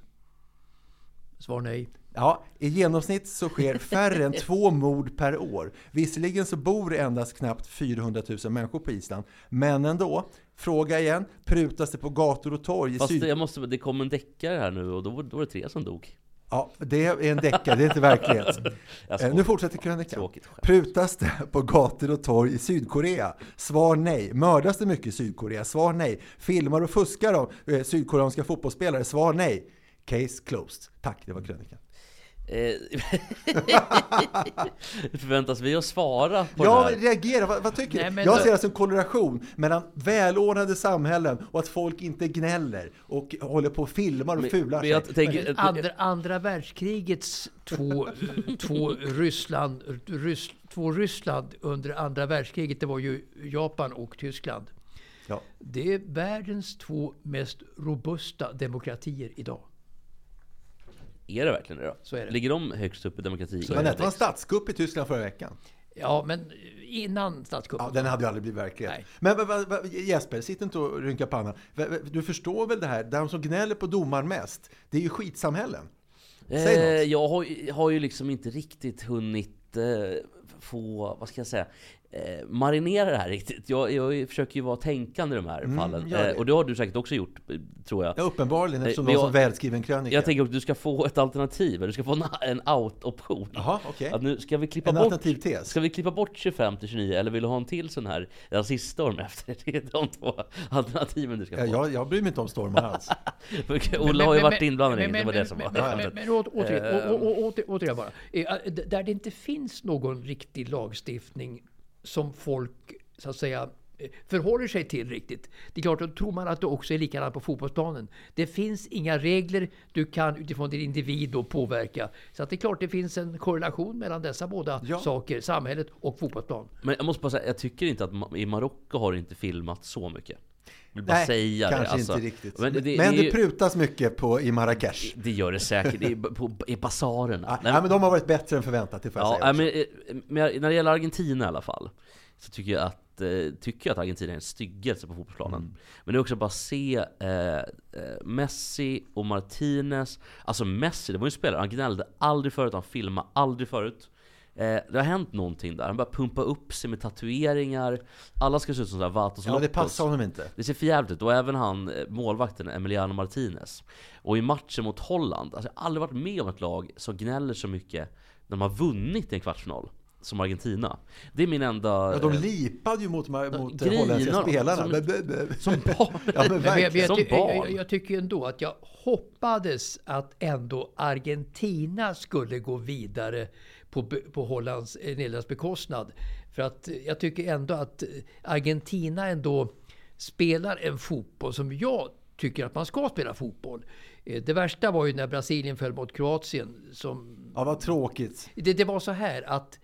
Svar nej. Ja, i genomsnitt så sker [laughs] färre än två mord per år. Visserligen så bor endast knappt 400 000 människor på Island, men ändå. Fråga igen, prutas det på gator och torg i Fast syd... jag måste, det kom en deckare här nu och då, var- då var det tre som dog. Ja, det är en deckare, det är inte verklighet. [laughs] Eh. Nu fortsätter krönikan. Prutas det på gator och torg i Sydkorea? Svar nej. Mördas det mycket i Sydkorea? Svar nej. Filmar och fuskar de eh, sydkoreanska fotbollsspelare? Svar nej. Case closed. Tack, det var krönikan. Eh, [laughs] Förväntas vi att svara på Ja, det här? reagera. Vad, vad tycker Nej, du? Jag då- ser alltså en korrelation mellan välordnade samhällen och att folk inte gnäller och håller på och filmar och Men- fular men jag sig. tänker, Andra, andra världskrigets två, [laughs] två, Ryssland, Ryss, två Ryssland under andra världskriget, det var ju Japan och Tyskland. Ja. Det är världens två mest robusta demokratier idag. Är det verkligen det då? Så är det. Ligger de högst upp i demokrati? Men det var en statskupp i Tyskland förra veckan. Ja, men innan statskuppen. Ja, den hade ju aldrig blivit verklighet. Nej. Men va- va- va- Jesper, sitt inte och rynka pannan. Va- va- Du förstår väl det här, de som gnäller på domaren mest, det är ju skitsamhällen. Säg Eh, något. jag har, ju- har ju liksom inte riktigt hunnit eh, få, vad ska jag säga, eh, marinera det här riktigt. Jag, jag försöker ju vara tänkande i de här Mm, fallen. Eh, och det har du säkert också gjort, eh, tror jag. Ja, uppenbarligen, Eh, eftersom var jag- så välskriven krönika. Jag tänker att du ska få ett alternativ, du ska få en, en out-option. Jaha, okej. Att nu ska vi klippa En bort, alternativ tes. Ska vi klippa bort 25 till 29 eller vill du ha en till sån här rasiststorm efter? Det är de två alternativen du ska Ja, få. jag, jag bryr mig inte om stormar alls. Ola har ju varit inblandad i men- det, det var det som var men- återigen, Eh, återigen bara. Eh, Där det inte finns någon riktig lagstiftning som folk så att säga förhåller sig till riktigt. Det är klart, då tror man att det också är likadant på fotbollsplanen. Det finns inga regler du kan utifrån din individ då påverka. Så att det är klart det finns en korrelation mellan dessa båda Ja. saker, samhället och fotbollsplan. Men jag måste bara säga, jag tycker inte att Ma- i Marocko har det inte filmat så mycket. Vill bara Nej, säga kanske det. alltså. inte riktigt. Men Men det, det, det, prutas mycket på, i Marrakesh. det gör det säkert, det är på, i basarerna. Ja, Nej, ja, men de har varit bättre än förväntat, det får jag Ja, säga. nej, men, eh, men när det gäller Argentina i alla fall Så tycker jag att, eh, tycker jag att Argentina är en styggelse på fotbollsplanen Mm. Men det är också bara att se eh, eh, Messi och Martinez Alltså Messi, det var ju en spelare, han gnällde aldrig förut, han filmade aldrig förut eh, Det har hänt någonting där, han börjar pumpa upp sig med tatueringar Alla ska se ut som såhär Vatos Ja, det passar honom inte. Det ser för jävligt ut, och även han, eh, målvakten Emiliano Martinez Och i matchen mot Holland, alltså jag har aldrig varit med om ett lag som gnäller så mycket När de har vunnit en kvartsfinal Som Argentina Det är min enda... Ja, de eh, lipade ju mot, mot holländska spelarna. som-. Som [laughs] barn! Ja, men Men, jag, Som ty- barn. jag, jag tycker ändå att jag hoppades att ändå Argentina skulle gå vidare på, på Hollands, eh, Nederländs bekostnad. För att eh, jag tycker ändå att eh, Argentina ändå spelar en fotboll som jag tycker att man ska spela fotboll. Det värsta var ju när Brasilien föll mot Kroatien. Som, Ja, vad tråkigt. det, det var så här att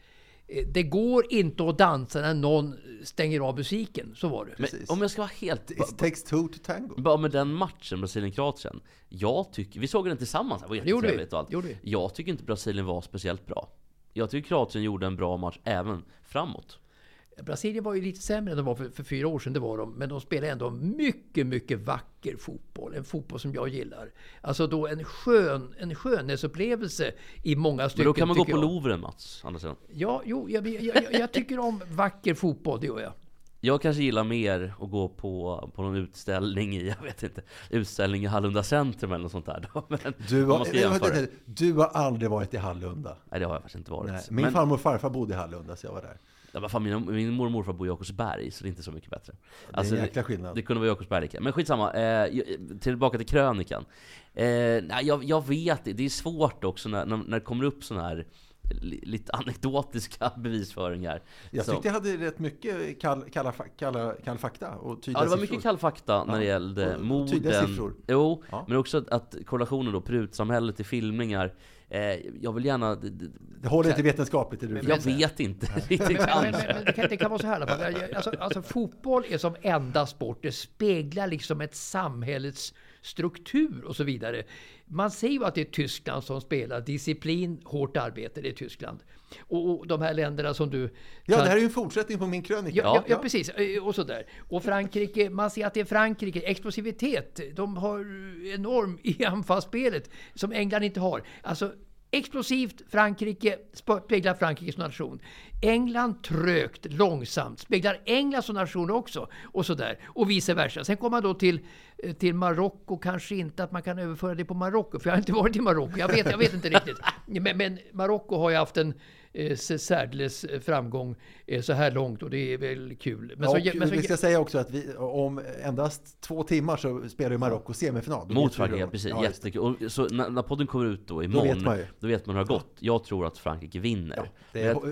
det går inte att dansa när någon stänger av musiken. Så var det. Men om jag ska vara helt... It takes two to tango. Bara med den matchen, Brasilien-Kroatien Jag tycker, vi såg den tillsammans, det var jättetrevligt och allt. Jag tycker inte Brasilien var speciellt bra Jag tycker Kroatien gjorde en bra match även framåt Brasilien var ju lite sämre än de var för, för fyra år sedan, det var de. Men de spelar ändå mycket, mycket vacker fotboll. En fotboll som jag gillar. Alltså då en skön, en skönhetsupplevelse i många stycken. Men då kan man gå på. Louvren Mats, andra sidan Ja, jo, jag, jag, jag, jag tycker om vacker fotboll, det gör jag. Jag kanske gillar mer att gå på, på någon utställning i, jag vet inte, utställning i Hallunda centrum eller något sånt där då. [laughs] Men, Du har, nej, du har aldrig varit i Hallunda. Nej det har jag faktiskt inte varit. Nej, min men, farmor och farfar bodde i Hallunda, så jag var där. ja, fan, min, min mormor och morfar bor i Jakobsberg, så det är inte så mycket bättre. Det är en jäkla skillnad. Det kunde vara Jakobsberg lika. Men skitsamma, eh, tillbaka till krönikan. Eh, nej, jag, jag vet det, det är svårt också när, när, när det kommer upp sådana här lite anekdotiska [laughs] bevisföringar. Jag tyckte jag hade rätt mycket kall, kalla, kalla, kall fakta och tydliga Ja, det var mycket kall fakta när det Ja, gällde och- och morden. tydliga siffror. Jo, Ja. men också att, att korrelationen då, prutsamhället i filmningar. Eh, jag vill gärna... Det håller inte vetenskapligt, det du Jag vet inte [laughs] riktigt Men, men, men, kanske. men det, kan, det kan vara så här Alltså, alltså, fotboll är som enda sport. Det speglar liksom ett samhällets struktur och så vidare. Man säger ju att det är Tyskland som spelar. Disciplin, hårt arbete, det är Tyskland. Och, och de här länderna som du... Ja, kan- det här är ju en fortsättning på min krönika. Ja, ja, ja, precis. Eh, Och sådär. Och Frankrike, man ser att det är Frankrike, explosivitet. De har enorm i anfallsspelet som England inte har. Alltså explosivt Frankrike speglar Frankrike som nation. England trögt, långsamt, speglar England som nation också. Och sådär. Och vice versa. Sen kommer man då till, eh, till Marocko, kanske inte att man kan överföra det på Marocko, för jag har inte varit i Marocko. Jag vet, jag vet inte riktigt. Men, men Marocko har ju haft en eh, särdeles framgång eh, så här långt och det är väl kul. Men och så, men så, vi ska säga också att vi, om endast två timmar så spelar ju Marocko semifinal. Då Mot Frankrike, precis. Ja. Jättekul. Och Så när, när podden kommer ut då Då imorgon, vet man ju. då vet man hur det har gått. Jag tror att Frankrike vinner. Ja, det, Men och, och,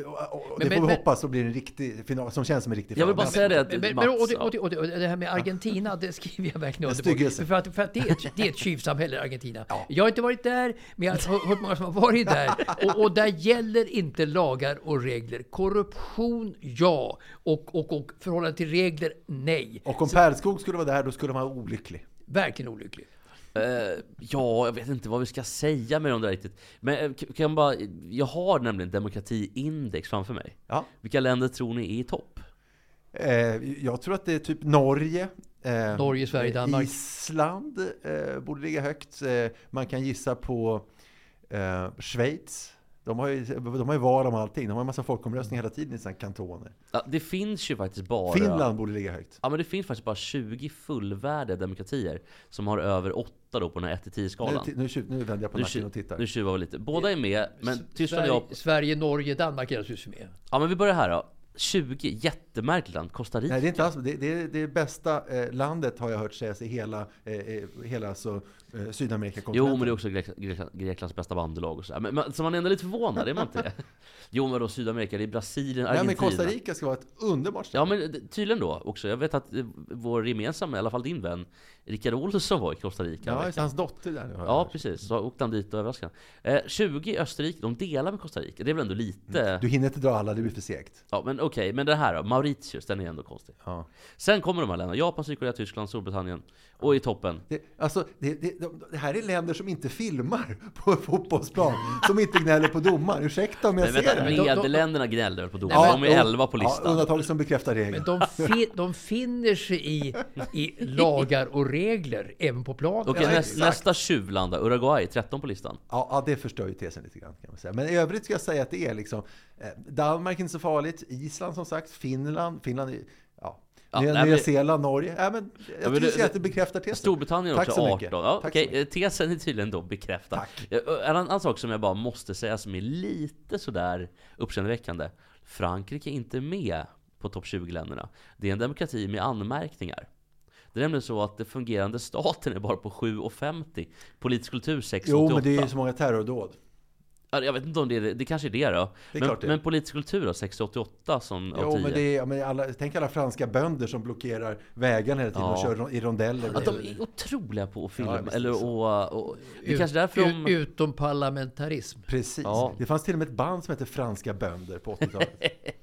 och, Men- det får men- vi men- hoppas så blir en riktig final som känns som en riktig Jag vill final. bara säga det att men, Mats, och, det, ja. och, det, och, det, och det här med Argentina, det skriver jag verkligen En under på. För att, för att det, är ett, det är ett tjuvsamhälle, Argentina. Jag har inte varit där, men jag har hört många som har varit där. [laughs] Och, och där gäller inte lagar och regler. Korruption, ja. Och, och, och förhållande till regler, nej. Och om Pärlskog skulle vara där, då skulle man vara olycklig. Verkligen olycklig. Eh, ja, jag vet inte vad vi ska säga med dem där riktigt. Men eh, kan jag bara, jag har nämligen demokratiindex framför mig. Ja. Vilka länder tror ni är i topp? Eh, jag tror att det är typ Norge. Eh, Norge, Sverige, Danmark. Island eh, borde ligga högt. Eh, man kan gissa på Schweiz. De har ju, de har ju val om allting. De har en massa folkomröstningar hela tiden i sina kantoner. Ja, det finns ju faktiskt bara... Finland borde ligga högt. Ja men det finns faktiskt bara 20 fullvärdiga demokratier som har över 8 då på den här 1-10 Nu, nu, nu vänder jag på nacken och tittar. nu tjuvar vi lite. Båda är med, men Tyskland Sverige, och Sverige, Norge, Danmark är naturligtvis med. Ja men vi börjar här då. 20, jättemärkligt land. Costa Rica. Nej, det är inte alls, det, det, är det bästa eh, landet har jag hört sägas i hela, eh, eh, hela alltså, eh, Sydamerika Jo men det är också Grek Grek Greklands bästa bandelag och så. Men, men, så man är ändå lite förvånad, är man inte det? [laughs] Jo men då Sydamerika, det är Brasilien, Nej, Argentina. men Costa Rica ska vara ett underbart ställe. Ja men tydligen då också. Jag vet att eh, vår gemensamma, i alla fall din vän, Rickard Olsson var i Costa Rica. Ja, just hans dotter där nu. Ja precis, så åkte han dit och överraskade. Eh, 20 i Österrike, de delar med Costa Rica. Det är väl ändå lite... Du hinner inte dra alla, det blir för segt. Ja men okej, men det här då? Mauritius, den är ändå konstig. Ja. Sen kommer de här länderna. Japan, Sydkorea, Tyskland, Storbritannien. Och i toppen. Det, alltså, det, det, de, det här är länder som inte filmar på fotbollsplan. Som inte gnäller på domaren. Ursäkta om jag Men säger vänta, det. de- de- Nederländerna gnällde väl på Nej, domaren? men- De är jo. 11 på Ja, listan. undantag som bekräftar Men regeln. de, fi, de finner sig i, i lagar och regler även på planen. Okej, Ja, näst, nästa tjuvland Uruguay, 13 på listan. Ja, ja, det förstör ju tesen lite grann kan man säga. Men i övrigt ska jag säga att det är liksom eh, Danmark är inte så farligt, Island som sagt, Finland, Finland är, ja. Nya, men- Zeeland, Norge. Ja, men jag men skulle det- att det bekräftar tesen. Storbritannien Tack också så 18. mycket. Ja, Tack okej, tesen är tydligen då bekräftad. Tack. En annan sak som jag bara måste säga som är lite sådär uppseendeväckande. Frankrike är inte med på topp 20-länderna. Det är en demokrati med anmärkningar. Det är nämligen så att den fungerande staten är bara på 7,50. Politisk kultur 6,88. Jo, men det är ju så många terrordåd. Ja, Jag vet inte om det är det, det kanske är det då. Det är men, men politisk kultur då, 6,88 som av Jo, 10. men det är, men alla, tänk alla franska bönder som blockerar vägarna hela tiden Ja. och kör i rondeller. Att de är otroliga på att filma, Ja, eller och, och, Det är Ut- kanske därför de... u- Utom parlamentarism. Precis. Ja. Det fanns till och med ett band som hette Franska bönder på 80-talet. [laughs]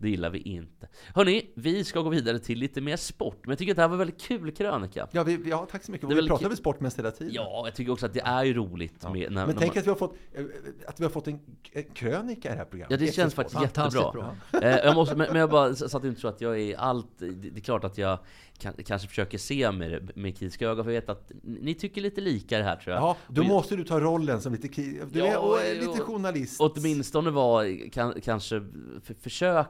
Det gillar vi inte. Hörni, vi ska gå vidare till lite mer sport. Men jag tycker att det här var väldigt kul krönika. ja, vi, ja, tack så mycket. Det är Vi pratar väl sport mest hela tiden? Ja, jag tycker också att det är ju roligt Ja. med... När, Men tänk man, att vi har fått, eh, att vi har fått en, en krönika i det här programmet. Ja, det känns sport. faktiskt jättebra. bra. Eh, jag måste, men, men jag bara, så att du inte tror att jag är allt... Det, är klart att jag kan, kanske försöker se med, med kritiska ögon, för jag vet att ni tycker lite lika det här tror jag. Ja, då Och- måste du ta rollen som lite, du Ja, är och, lite journalist. Åtminstone vara, kan, kanske för,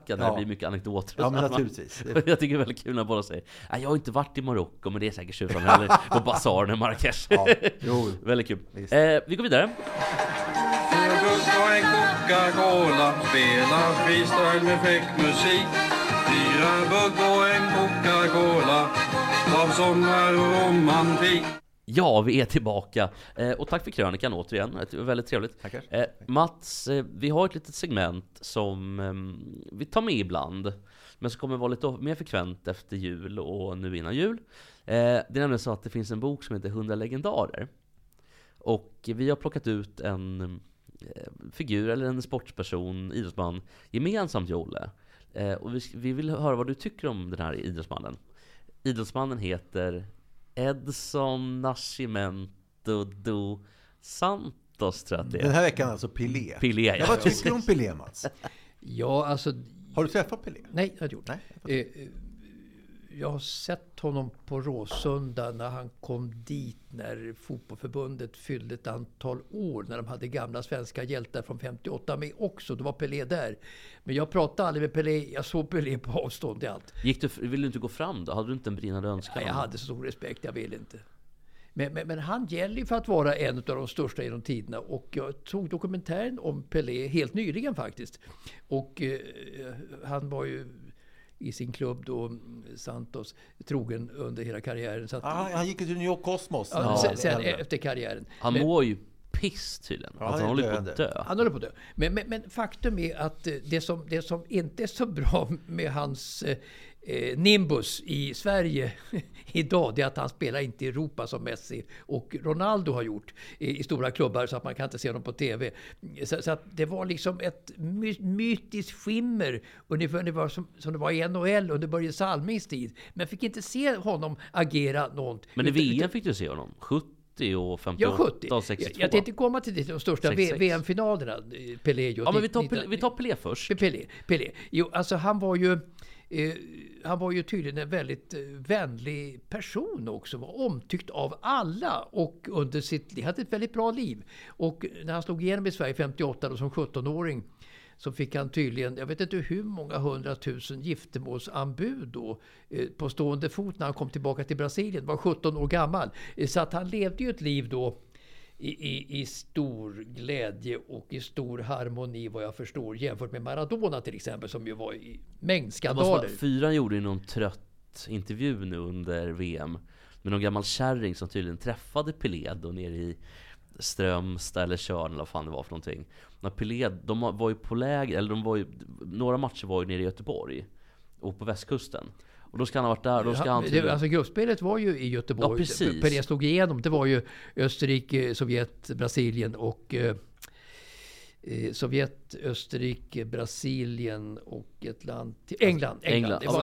försöka när Ja. det blir mycket anekdoter. Ja, men Att man- naturligtvis. [laughs] Jag tycker det är väldigt kul när båda säger jag har inte varit i Marocko, men det är säkert tjusigt heller [laughs] på basaren i Marrakesh. Ja, jo. [laughs] väldigt kul. Eh, vi går vidare. och en Coca-Cola Spela freestyle med fräck musik Fyra bugg och en Coca-Cola Av sommar och romantik Ja, vi är tillbaka. Eh, och tack för krönikan återigen. Det var väldigt trevligt. Tackar. Eh, Mats, eh, vi har ett litet segment som ehm, vi tar med ibland. Men som kommer vara lite mer frekvent efter jul och nu innan jul. Eh, det är nämligen så att det finns en bok som heter 100 legendarer. Och vi har plockat ut en eh, figur eller en sportsperson, idrottsman, gemensamt Jolle. Eh, och vi, vi vill höra vad du tycker om den här idrottsmannen. Idrottsmannen heter Edson Nascimento do Santos tror jag att det Den är. här veckan alltså Pelé. Pelé, ja. ja, vad tycker du om Pelé, Mats? Ja, alltså... Har du träffat Pelé? Nej, jag har inte gjort. Nej, eh, Jag har sett honom på Råsunda när han kom dit när fotbollförbundet fyllde ett antal år. När de hade gamla svenska hjältar från 58 med också. Då var Pelé där. Men jag pratade aldrig med Pelé. Jag såg Pelé på avstånd i allt. Gick du, ville du inte gå fram då? Hade du inte en brinnande önskan? Ja, jag hade så stor respekt, jag vill inte. Men, men, men han gäller ju för att vara en av de största genom tiderna. Och jag tog dokumentären om Pelé helt nyligen faktiskt. Och eh, han var ju i sin klubb då, Santos, trogen under hela karriären. Så att, Ah, han gick ju till New York Cosmos. ja, sen, sen efter karriären. Han Men- mår ju piss tydligen. Ja, alltså, han håller på att dö. Han håller på att dö. Men, men, men faktum är att eh, det som, det som inte är så bra med hans eh, Nimbus i Sverige [laughs] idag, det är att han spelar inte i Europa som Messi och Ronaldo har gjort i, i stora klubbar så att man kan inte se dem på TV. Så, så att det var liksom ett my, mytiskt skimmer, ungefär ungefär som, som det var i NHL under Börje Salmings tid. Men jag fick inte se honom agera något. Men i VM fick du se honom. 70 och 58 Ja, 70. och Jag, 62. jag tänkte komma till det, de största 66. VM-finalerna. eh, Pelé. Ja, men vi tar, Pelé- vi tar Pelé först. Pelé, Pelé. Jo, alltså han var ju... Eh, han var ju tydligen en väldigt eh, vänlig person också. Var omtyckt av alla och under sitt liv hade ett väldigt bra liv. Och när han slog igenom i Sverige 58 då, som 17-åring så fick han tydligen, jag vet inte hur många hundratusen giftermålsanbud då eh, på stående fot när han kom tillbaka till Brasilien. Var 17 år gammal. Eh, Så att han levde ju ett liv då i, i, i stor glädje och i stor harmoni vad jag förstår jämfört med Maradona till exempel som ju var i mängd Det måste skandaler. vara- Fyran gjorde ju någon trött intervju nu under VM med någon gammal kärring som tydligen träffade Pelé då nere i Strömstad eller Tjörn eller vad fan det var för någonting. När Pelé, de var ju på läger, eller de var ju, några matcher var ju nere i Göteborg och på västkusten. Och då ska han ha varit där, då ska han det, alltså gruppspelet var ju i Göteborg. Ja, precis. Pelé slog igenom. Det var ju Österrike, Sovjet, Brasilien och eh, eh, Sovjet, Österrike, Brasilien och ett land till England. England. England.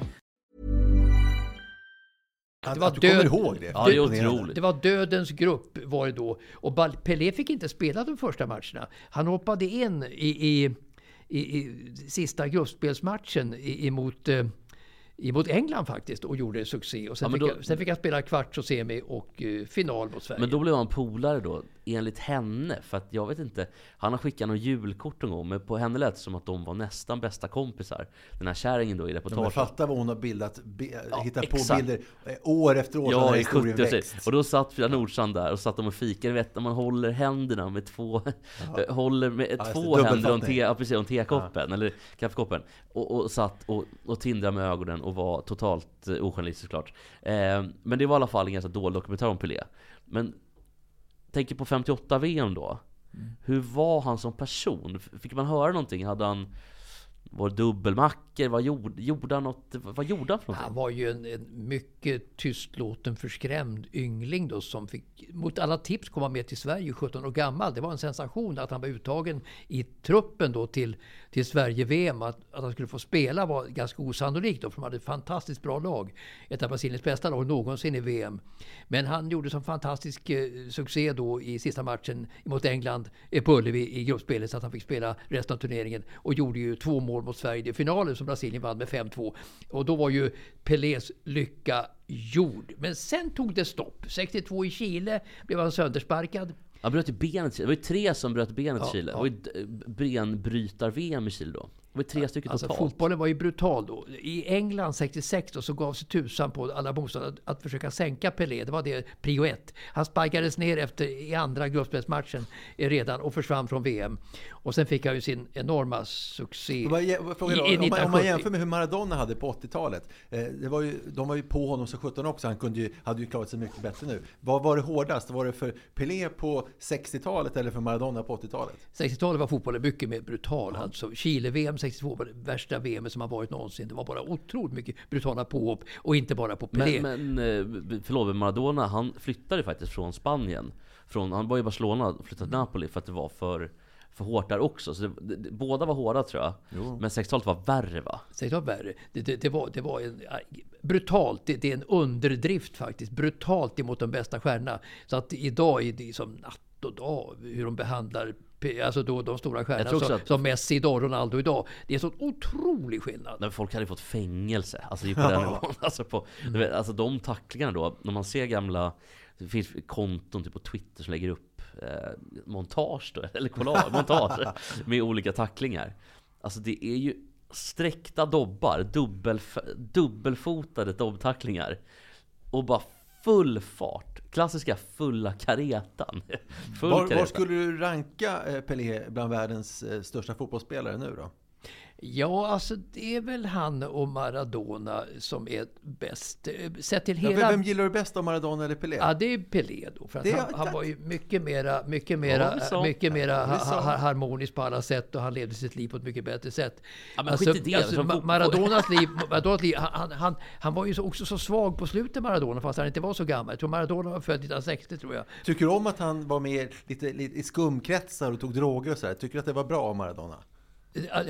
Att, det var att du kommer död- ihåg det. Ja, det är otroligt. Det var dödens grupp var det då. Och Pelé fick inte spela de första matcherna. Han hoppade in i, i, i, i sista gruppspelsmatchen i- emot, eh, emot England faktiskt och gjorde succé. Och sen, Ja, men fick, då- jag, sen fick han spela kvarts och semi och eh, final mot Sverige. Men då blev han polare då, enligt henne. För att jag vet inte, han har skickat något julkort någon gång, men på henne lät det som att de var nästan bästa kompisar. Den här kärringen då i Ja, men reportaget. fatta vad hon har bildat, be, hittat på exakt. bilder eh, år efter år. Ja, i historien 70 växt. Och då satt Frida Nordstrand där och satt de och fikade. Vet, när man håller händerna med två, [laughs] eh, håller med Ja, två händer om, te, ja, precis, om tekoppen, eller kaffekoppen. Och, och satt och, och tindrade med ögonen och var totalt eh, ojournalistisk såklart. Eh, men det var i alla fall en ganska dålig dokumentär om Pelé. Men tänker på 58 VM då. Hur var han som person? Fick man höra någonting? Hade han var det dubbelmackor? Vad gjorde, gjorde han något? Vad gjorde han för något? Han var ju en, en mycket tystlåten, förskrämd yngling då som fick mot alla tips komma med till Sverige 17 år gammal. Det var en sensation att han var uttagen i truppen då till, till Sverige-VM. Att, att han skulle få spela var ganska osannolikt då, för de hade ett fantastiskt bra lag. Ett av Brasiliens bästa lag någonsin i VM. Men han gjorde en fantastisk eh, succé då i sista matchen mot England eh, på Ullevi i gruppspelet så att han fick spela resten av turneringen och gjorde ju två mål mot Sverige i finalen som Brasilien vann med 5-2. Och då var ju Pelés lycka gjord. Men sen tog det stopp. 62 i Chile blev han söndersparkad. Han bröt ju benet i Chile. Det var ju tre som bröt benet i Ja, Chile. Det ja. var ju d- benbrytar-VM i Chile då. Det var tre stycken Alltså totalt. fotbollen var ju brutal då. I England 66 då, så gav sig tusan på alla motståndare att, att försöka sänka Pelé. Det var det prio ett. Han sparkades ner efter i andra gruppspelsmatchen eh, redan och försvann från VM. Och sen fick han ju sin enorma succé frågar i- om, man, om man 1970. jämför med hur Maradona hade på 80-talet. Eh, det var ju, de var ju på honom som 17 också. Han kunde ju, hade ju klarat sig mycket bättre nu. Vad var det hårdast? Var det för Pelé på 60-talet eller för Maradona på 80-talet? 60-talet var fotbollen mycket mer brutal. Alltså Chile-VM 62 var det värsta VM som har varit någonsin. Det var bara otroligt mycket brutala påhopp och inte bara på Pelé. Men, men eh, förlåt, Maradona han flyttade faktiskt från Spanien. Från, han var i Barcelona och flyttade till Napoli för att det var för, för hårt där också. Så det, det, båda var hårda tror jag. Men 60-talet var värre va? 60-talet var värre. Det, det, var, det var en, brutalt. Det, är en underdrift faktiskt. Brutalt emot de bästa stjärnorna. Så att idag är det som natt och dag hur de behandlar Alltså då de stora stjärnorna som, att- som Messi idag, Ronaldo idag. Det är sån otrolig skillnad. Nej, folk hade ju fått fängelse. Alltså det är på den nivån. [laughs] Alltså, på, vet, alltså de tacklingarna då, när man ser gamla det finns konton typ på Twitter som lägger upp eh, montage då, [laughs] eller collage, montage med olika tacklingar. Alltså det är ju sträckta dobbar, dubbel, dubbelfotade dobbtacklingar. Och bara full fart. Klassiska fulla karetan. [laughs] Full Var, var kareta. skulle du ranka eh, Pelé bland världens eh, största fotbollsspelare nu då? Ja, alltså det är väl han och Maradona som är bäst. Eh, Sett till Ja, hela... vem gillar du bäst av Maradona eller Pelé? Ja, det är Pelé då. För att Det- han, han var ju mycket mera, mycket mera, Ja, mycket mera ha, harmonisk på alla sätt och han levde sitt liv på ett mycket bättre sätt. Ja, men skit i det. Alltså, Maradonas liv, Maradonas liv han, han- han, han var ju så, också så svag på slutet Maradona fast han inte var så gammal. Jag tror Maradona var född 1960 tror jag. Tycker du om att han var med lite, lite i skumkretsar och tog droger och sådär? Tycker du att det var bra av Maradona?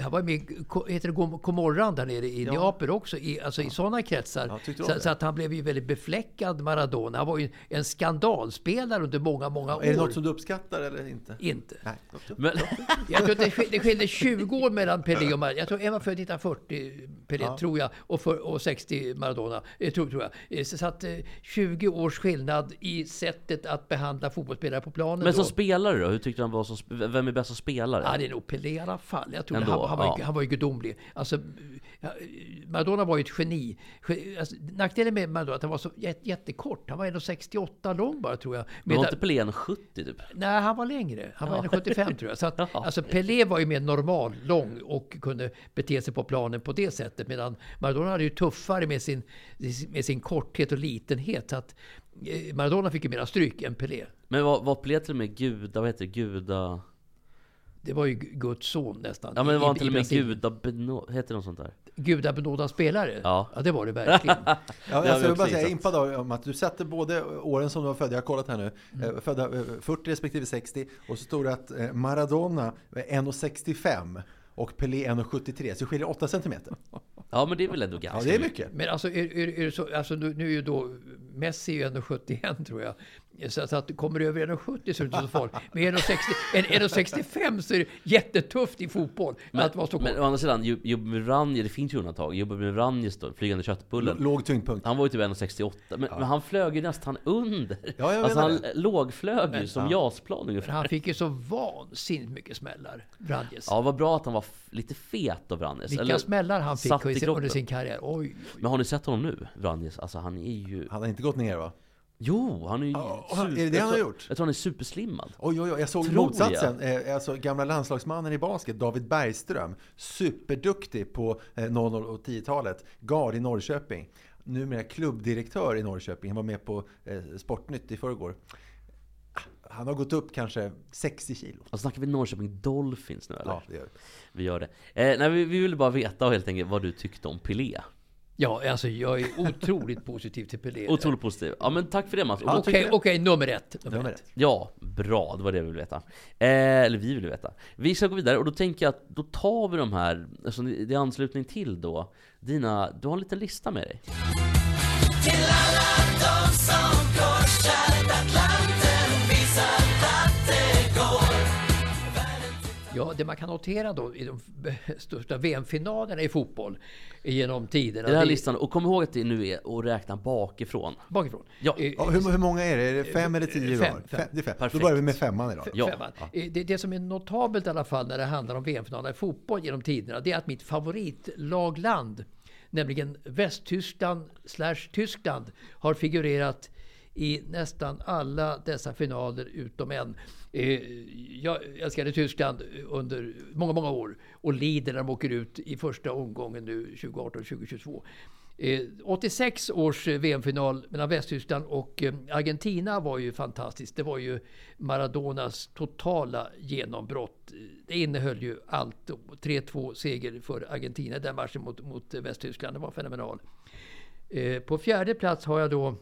Han var med heter det Comorran där nere i Ja. Neapel också, i, alltså i sådana kretsar. Ja, så, så att han blev ju väldigt befläckad, Maradona. Han var ju en skandalspelare under många, många år. Är det något som du uppskattar eller inte? Inte. Nej. Men, [laughs] Jag tror att det, skil- det skilde 20 år mellan Pelé och Maradona. Jag tror en var född 1940, Pelé, Ja. tror jag, och, för, och 60 Maradona, eh, tror, tror jag. Eh, Så, så att eh, 20 års skillnad i sättet att behandla fotbollsspelare på planen. men som då. spelare då? Hur tyckte du han var som Vem är bäst som spelare? Ja, det är nog Pelé i alla fall. Jag tror Ändå, han, han, var, ju- ja. han var ju gudomlig. Alltså, Maradona var ju ett geni. Ge- Alltså, nackdelen med Maradona att han var så jät- jättekort. Han var 1,68 lång bara tror jag. Men var inte Pelé en 70 typ? Nej, han var längre. Han var Ja. 1,75 tror jag. Så att, [laughs] Ja. alltså Pelé var ju mer normal, lång och kunde bete sig på planen på det sättet. Medan Maradona hade ju tuffare med sin, med sin korthet och litenhet. Så att eh, Maradona fick ju mera stryk än Pelé. Men var, var Pelé till och med guda, vad heter det, guda... Det var ju Guds son nästan. Ja men var i- han i till och med Brasilien. guda heter det något sånt där? Gudabenådad spelare? Ja. ja, det var det verkligen. [laughs] Ja, Det alltså, jag vill bara säga, jag är impad av om att du sätter både åren som du var född, jag har kollat här nu, Mm. eh, födda eh, 40 respektive 60 och så står det att eh, Maradona är 1,65 och Pelé 1,73 så det skiljer 8 centimeter. Ja men det är väl ändå ganska Ja, det är mycket. Men alltså, är, är, är det så, alltså nu, nu är ju då Messi ju 1,71 tror jag. Så, så att kommer du över 1,70 så är det inte så farligt. Men 1,60 en 1,65 så är det jättetufft i fotboll Men, att vara så men å andra sidan, Ju- Jubbe det finns ju undantag. Jubbe Miranji då, flygande köttbullen. L- låg tyngdpunkt. Han var ju typ 1,68 men, men han flög ju nästan under. Ja, jag alltså menar han det. lågflög ju som Ja. JAS-plan Men ungefär. han fick ju så vansinnigt mycket smällar, Vranjes. Ja, vad bra att han var lite fet av Vranjes. Vilka Eller smällar han fick under sin karriär. Oj, oj. Men har ni sett honom nu, Vranjes? Alltså han är ju... Han har inte gått ner va? Jo, han är ju... Och han- är det det han har jag gjort? Jag tror han är superslimmad. Oj, oj, oj, jag såg Tror motsatsen. Eh, alltså gamla landslagsmannen i basket, David Bergström. Superduktig på eh, 00 och 10-talet. Gard i Norrköping. Numera klubbdirektör i Norrköping. Han var med på eh, Sportnytt i förrgår. Ah, Han har gått upp kanske 60 kilo. Alltså snackar vi Norrköping Dolphins nu eller? Ja, det gör det. Vi gör det. Eh, nej, vi, vi ville bara veta helt enkelt vad du tyckte om Pelé. Ja, alltså jag är otroligt positiv till Pelé. Otroligt positiv. Ja men tack för det Mats. Okej, tycker jag- okej, nummer ett. Nummer Nummer ett. ett. Ja, bra. Det var det vi ville veta. Eh, eller vi ville veta. Vi ska gå vidare och då tänker jag att då tar vi de här, alltså det är anslutning till då, dina, du har en liten lista med dig. Ja, det man kan notera då i de [laughs] största VM-finalerna i fotboll genom tiderna. Den här det listan, och kom ihåg att det nu är att räkna bakifrån. Bakifrån. Ja. Eh, Ja, hur, hur många är det? Är det fem eller tio Fem, var? fem. det är fem. Perfekt. Då börjar vi med femman idag. Ja. Femman. Eh, Det, det som är notabelt i alla fall när det handlar om VM-finalerna i fotboll genom tiderna, det är att mitt favoritlagland, nämligen Västtyskland slash Tyskland, har figurerat i nästan alla dessa finaler utom en. Eh, jag älskade Tyskland under många, många år och lider när de åker ut i första omgången nu 2018-2022. 86 eh, års eh, VM-final mellan Västtyskland och Argentina var ju fantastiskt. Det var ju Maradonas totala genombrott. Det innehöll ju allt. 3-2 seger för Argentina i den matchen mot, mot Västtyskland. Det var fenomenal. På fjärde plats har jag då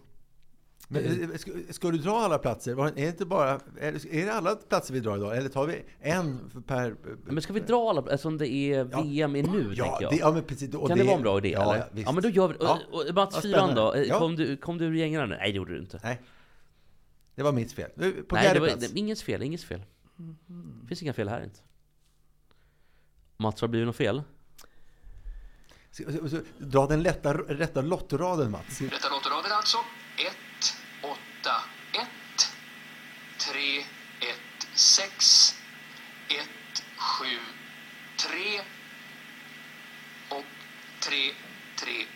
men, eh, ska, ska du dra alla platser? Är det, inte bara, är det- är det alla platser vi drar idag? Eller tar vi en per... Men ska vi dra alla, eftersom det är VM är nu, Ja, tänker jag. det, ja men precis. Och kan det, vara en bra idé ja, eller? visst. Ja men då gör vi det. Ja. Och, och Mats Ja, fyran då? Eh, Ja. Kom, du, kom du ur gängarna nu? Nej det gjorde du inte. Nej. Det var mitt fel. Nu, På Nej, det var, plats. det, ingens fel, ingens fel. Det finns inga fel här inte. Mats, har det blivit något fel? Så- så- så- Dra den lätta, rätta lottoraden Mats. Rätta lottoraden alltså 1, 8, 1, 3, 1, 6, 1, 7, 3, tre, tre,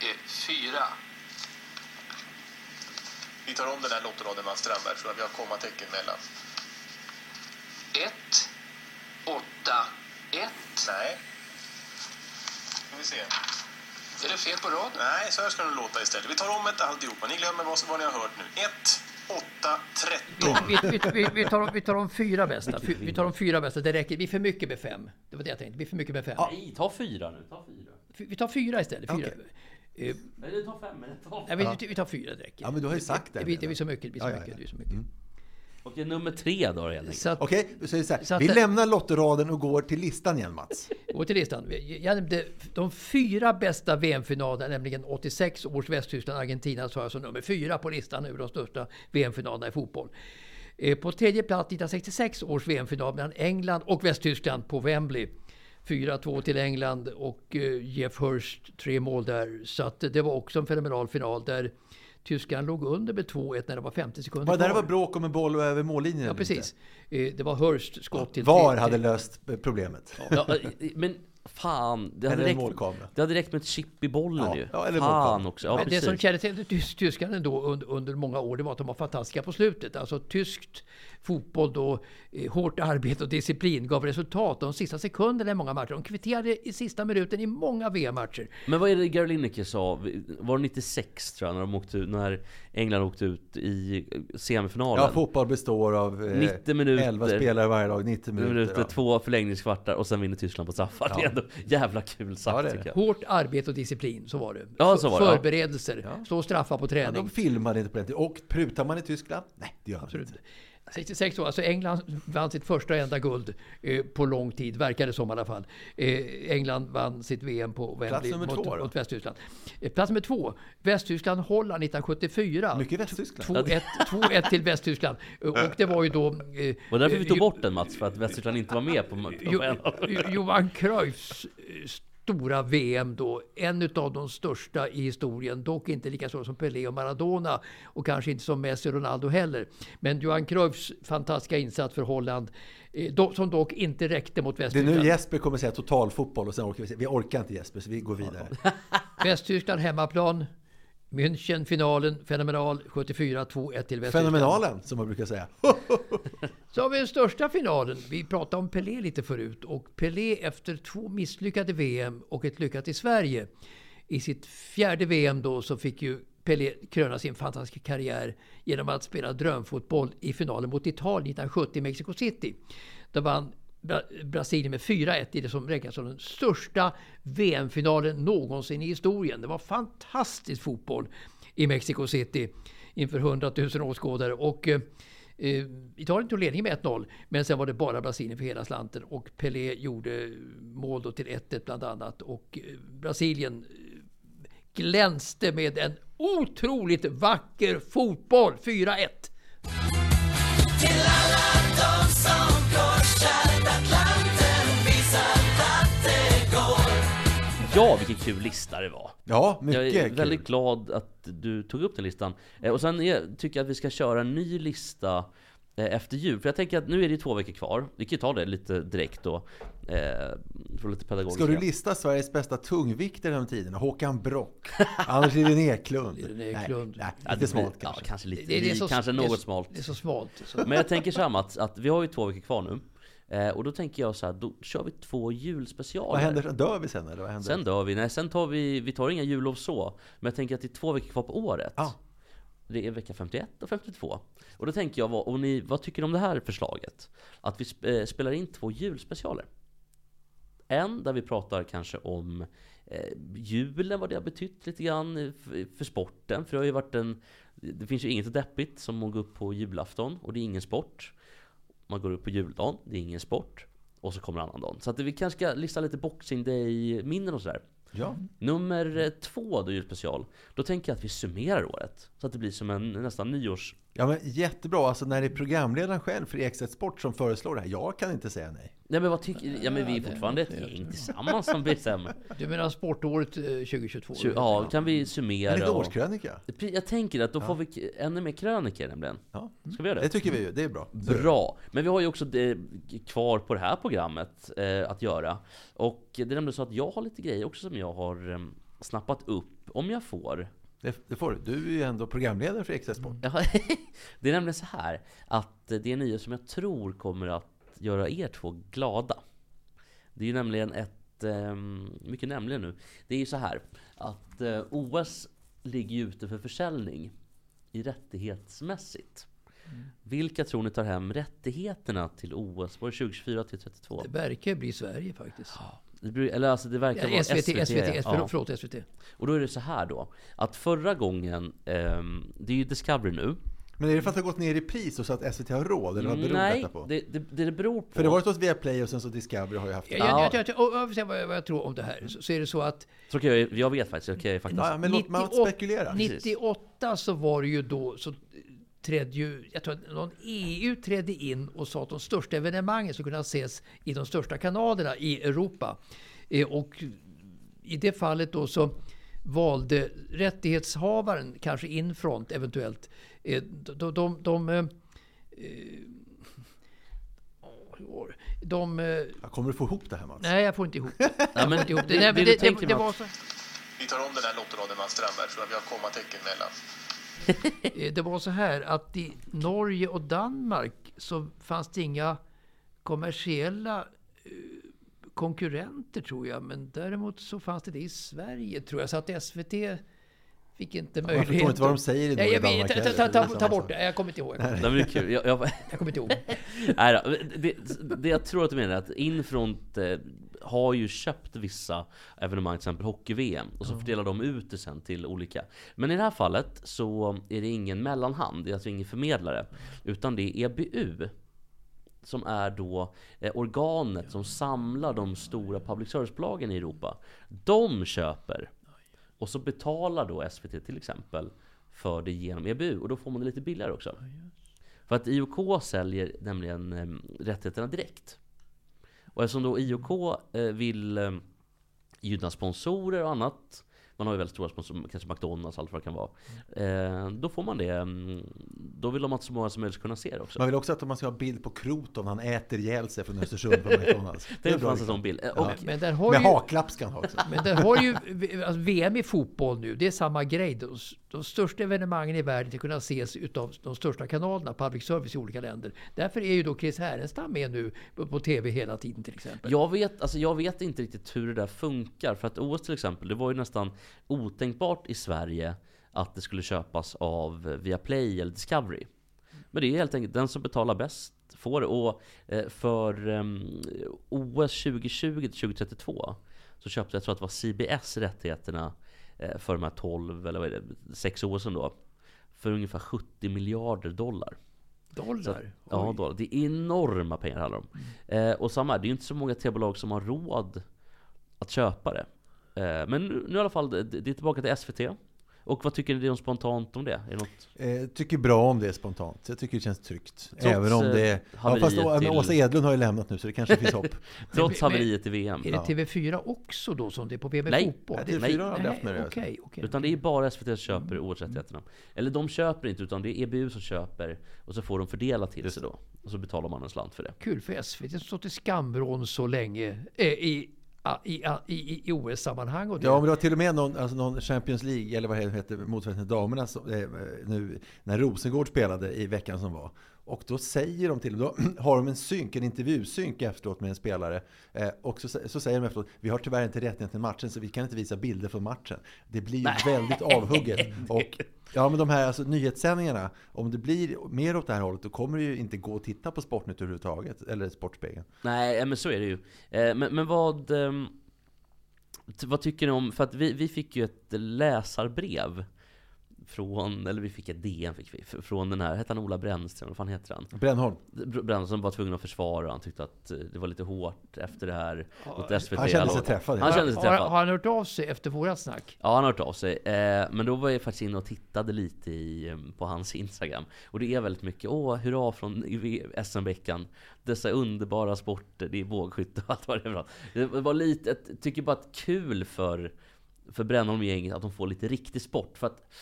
eh, fyra. Vi tar om den här lottoraden Mats Strandberg så att vi har kommatecken mellan. Ett, åtta, ett. Nej. Ska vi se. Är det fel på raden? Nej, så här ska det låta istället. Vi tar om ett alltihopa. Ni glömmer vad, vad ni har hört nu. 1, 8, 13. Vi, vi, vi, vi, tar, vi tar de fyra bästa. Fy- Vi tar de fyra bästa. Det räcker. Vi är för mycket med fem. Det var det jag tänkte. Vi är för mycket med fem. Nej, ta fyra nu. Ta fyra. Vi tar fyra istället. Fyra. Eh, Eller ta fem. Eller ta Nej, vi, vi tar fyra, det räcker. Ja, men du har ju sagt det Det blir, det redan. blir så mycket. Det blir så mycket. Det blir så mycket. Okej, nummer tre då helt enkelt. Så Okej, säger vi så här. Så att vi det- lämnar lottoraden och går till listan igen Mats. [laughs] Gå till listan. Jag nämnde de fyra bästa VM-finalerna, nämligen 86 års Västtyskland-Argentina, sa jag som nummer fyra på listan över de största VM-finalerna i fotboll. Eh, På tredje plats 1966 års VM-final mellan England och Västtyskland på Wembley. 4-2 till England och eh, Jeff Hurst tre mål där. Så att det var också en fenomenal final där Tyskland låg under med 2-1 när det var 50 sekunder Var det där det kvar. var bråk om en boll över mållinjen? Ja, precis. Eh, Det var Hurst skott till... VAR hade löst problemet. Ja, eh, men fan. Det hade, räckt, det hade räckt med ett chip i bollen Ja, ju. ja, eller fan målkamera. också. Ja, Men det som kännetecknade tys- tyskarna då under, under många år, det var att de var fantastiska på slutet. Alltså tyskt fotboll då, eh, hårt arbete och disciplin gav resultat de sista sekunderna i många matcher. De kvitterade i sista minuten i många VM-matcher. Men vad är det Gary Lineker sa? Var det 96 tror jag, när, de åkte när England åkte ut i semifinalen? Ja, fotboll består av eh, 90 minuter. 11 spelare varje lag, 90 minuter. minuter, ja. två förlängningskvartar och sen vinner Tyskland på straffar. Ja. Det är ändå jävla kul sagt Ja, det jag. Hårt arbete och disciplin, så var det. Ja, så var det, ja. Förberedelser, slå straffar på Ja, träning. de filmade inte på den tiden. Och prutar man i Tyskland? Nej, det gör man Absolut. inte. 66 år, alltså England vann sitt första och enda guld eh, på lång tid, verkar det som i alla fall. Eh, England vann sitt VM på Wembley mot, två mot Västtyskland. Eh, plats nummer två, Västtyskland-Holland 1974. Mycket Västtyskland. 2-1 2-1 till Västtyskland. Eh, Och det var ju då... Eh, Och därför vi tog eh, bort den Mats, för att Västtyskland inte var med på, på Jo, Jo- Johan Cruyffs eh, stora VM då, en utav de största i historien, dock inte lika stora som Pelé och Maradona och kanske inte som Messi och Ronaldo heller. Men Johan Cruyffs fantastiska insats för Holland, eh, som dock inte räckte mot Det är Västtyskland. nu Jesper kommer säga totalfotboll och sen orkar vi vi orkar inte Jesper så vi går vidare. [laughs] Västtyskland hemmaplan, München finalen, fenomenal, 74 2-1 till Västtyskland. Fenomenalen som man brukar säga. [laughs] Så har vi den största finalen. Vi pratade om Pelé lite förut. Och Pelé efter två misslyckade VM och ett lyckat i Sverige. I sitt fjärde VM då så fick ju Pelé kröna sin fantastiska karriär genom att spela drömfotboll i finalen mot Italien 1970 i Mexico City. Där vann Bra- Brasilien med 4-1 i det som räknas som den största VM-finalen någonsin i historien. Det var fantastisk fotboll i Mexico City inför 100 000 åskådare. Och, eh, eh, Italien tog ledningen med 1-0, men sen var det bara Brasilien för hela slanten. Och Pelé gjorde mål då till 1-1 bland annat. Och eh, Brasilien eh, glänste med en otroligt vacker fotboll. 4-1. Ja, vilken kul lista det var! Ja, mycket Jag är kul. väldigt glad att du tog upp den listan. Eh, Och sen är, tycker jag att vi ska köra en ny lista eh, efter jul. För jag tänker att nu är det två veckor kvar. Vi kan ju ta det lite direkt då. Eh, för lite pedagogiska. Ska du lista Sveriges bästa tungviktare genom tiderna? Håkan Brock, Anders Liljen Eklund. Liljen Eklund. Nej, nej, lite smalt kanske. Ja, kanske lite. Det- det är så- kanske något smalt. det är så smalt, så. Men jag tänker så här Mats, att vi har ju två veckor kvar nu. Eh, och då tänker jag så här, då kör vi två julspecialer. Vad händer? Dör vi sen eller vad händer? Sen dör vi. Nej, sen tar vi, vi tar inga jullov så. Men jag tänker att det är två veckor kvar på året. Ja. Det är vecka 51 och 52. Och då tänker jag, vad, och ni, vad tycker ni om det här förslaget? Att vi sp- eh, spelar in två julspecialer. En där vi pratar kanske om eh, julen, vad det har betytt lite grann för sporten. För det har ju varit en... Det finns ju inget deppigt som att gå upp på julafton och det är ingen sport. Man går upp på juldagen, det är ingen sport. Och så kommer annandagen. Så att vi kanske ska lista lite Boxing Day-minnen och sådär. Ja. Nummer två då, julspecial. Då tänker jag att vi summerar året. Så att det blir som en nästan nyårs Ja, men jättebra. Alltså när det är programledaren själv för Ekstedt Sport som föreslår det här. Jag kan inte säga nej. Nej men vad tycker Ja men vi är fortfarande ett gäng tillsammans som bestämmer. Du menar sportåret eh, 2022? Tju- Ja, kan vi summera En liten och- årskrönika. Jag tänker att då får vi ännu mer krönikor nämligen. Ja. Ska vi göra det? Det tycker vi ju. Det är bra. Bra! Men vi har ju också det kvar på det här programmet eh, att göra. Och det är nämligen så att jag har lite grejer också som jag har eh, snappat upp, om jag får. Det, det får du. Du är ju ändå programledare för Sport. Ja, [laughs] det är nämligen så här att det är en nyhet som jag tror kommer att göra er två glada. Det är ju nämligen ett, eh, mycket nämligen nu. Det är ju så här att eh, OS ligger ju ute för försäljning i rättighetsmässigt. Vilka tror ni tar hem rättigheterna till OS? Var det 2024 till 32? Det verkar bli Sverige faktiskt. Det, blir- eller alltså det verkar Ja, vara SVT, SVT. SVT, förlåt, förlåt, SVT. Och då är det så här då, att förra gången, ehm, det är ju Discovery nu. Men är det för att det har gått ner i pris och så att SVT har råd? Eller vad beror Nej, detta på? det, det, det det beror på... För det har varit hos Viaplay och sen så Discovery har ju haft Jag, jag, jag, jag, och jag, säga vad, jag, vad jag tror om det här. Så, så är det så att Så kan jag, jag vet faktiskt, jag kan jag faktiskt... Ja, men låt man 98 spekulera. 98 så var det ju då så trädde ju, jag tror att någon EU trädde in och sa att de största evenemangen skulle kunna ses i de största kanalerna i Europa. Eh, och i det fallet då så valde rättighetshavaren, kanske Infront eventuellt, eh, de, de, de, de eh, eh, de, eh, Ja, Kommer du få ihop det här Mats? nej, jag får inte ihop det. [laughs] Ja, Jag men får inte ihop det. det- Nej, det men du det, det, tänker, det Mats- var så, Vi tar om den här lottoraden Mats Strandberg för att vi har kommatecken mellan. Eh, Det var så här att i Norge och Danmark så fanns det inga kommersiella eh, konkurrenter tror jag. Men däremot så fanns det det i Sverige tror jag. Så att SVT fick inte möjlighet. förstår inte vad de säger i Norge jag och Danmark ta, ta, ta, ta, bort det. Jag kommer inte ihåg. Jag kommer Nej, men det är kul. Jag, jag, jag kommer inte ihåg. [laughs] Nej det, det jag tror att du menar är att Infront eh, har ju köpt vissa evenemang, till exempel hockey-VM, och så fördelar de ut det sen till olika. Men i det här fallet så är det ingen mellanhand, det är alltså ingen förmedlare, utan det är EBU. Som är då eh, organet som samlar de stora public service-bolagen i Europa. De köper och så betalar då SVT till exempel för det genom EBU och då får man det lite billigare också. För att IOK säljer nämligen eh, rättigheterna direkt. Och eftersom då IOK eh, vill eh, gynna sponsorer och annat man har ju väldigt stora sponsorer, kanske McDonalds, allt vad det kan vara. Eh, då får man det. mm, Då vill de att så många som möjligt ska kunna se det också. Man vill också att man ska ha bild på Kroton, han äter ihjäl sig från Östersund på McDonalds. [laughs] Det är bra fanns en reklam. sån bild. Eh, Ja. och- Men där har Med ju- haklapp ska han ha också. Men där har ju alltså VM i fotboll nu, det är samma grej. De, de största evenemangen i världen ska kunna ses utav de största kanalerna, public service i olika länder. Därför är ju då Chris Härenstam med nu på, på TV hela tiden till exempel. Jag vet, alltså jag vet inte riktigt hur det där funkar. För att OS till exempel, det var ju nästan otänkbart i Sverige att det skulle köpas av Viaplay eller Discovery. Men det är helt enkelt den som betalar bäst får det. Och eh, för um, OS 2020 till 2032 så köpte jag tror att det var CBS rättigheterna eh, för de här 12 eller vad är det, 6 OSen då. För ungefär 70 miljarder dollar. Dollar? Så, ja, dollar. Det är enorma pengar det handlar om. Eh, och samma här, det är ju inte så många tv-bolag som har råd att köpa det. Eh, men nu, nu i alla fall, det, det är tillbaka till SVT. Och vad tycker ni om spontant om det? Är det något? Eh, tycker bra om det spontant. Jag tycker det känns tryggt. Trots, Även om det... eh, Ja, fast då, till- Åsa Edlund har ju lämnat nu så det kanske finns hopp. [laughs] Trots haveriet i VM. Är det TV4 också då som det är på VM Nej, fotboll? nej, TV4 har aldrig haft med det okej, okej. Utan det är bara SVT som köper OS-rättigheterna. Eller de köper inte, utan det är EBU som köper. Och så får de fördela till sig då. Och så betalar man en slant för det. Kul för SVT som stått i skambrån så länge eh, i, i, i, i, i OS-sammanhang. Ja, men det var till och med någon, alltså någon Champions League, eller vad det heter, motsvarigheten till damerna, som, eh, nu när Rosengård spelade i veckan som var. Och då säger de till, då [clears throat] har de en synk, en intervjusynk efteråt med en spelare. Eh, och så, så säger de efteråt, vi har tyvärr inte rättighet till matchen så vi kan inte visa bilder från matchen. Det blir ju väldigt avhugget. [laughs] Och, ja, men de här alltså, nyhetssändningarna, om det blir mer åt det här hållet, då kommer det ju inte gå att titta på Sportnytt överhuvudtaget, eller Sportspegeln. Nej, men så är det ju. Eh, Men, men vad... t- Vad tycker ni om... För att vi, vi fick ju ett läsarbrev från, eller vi fick ett DM fick vi, från den här, hette han Ola Brännström, vad fan heter han? Brännholm. Br- Brännström var tvungen att försvara, han tyckte att eh, det var lite hårt efter det här mot SVT. Han kände sig träffad. Han kände sig Har, träffad. har han hört av sig efter vårat snack? Ja, han har hört av sig. Eh, men då var jag faktiskt inne och tittade lite i, eh, på hans Instagram. Och det är väldigt mycket, åh, hurra från SM-veckan. Dessa underbara sporter, det är bågskytte och allt vad det är. Det var lite, jag tycker bara att kul för, för Brännholm-gänget att de får lite riktig sport. För att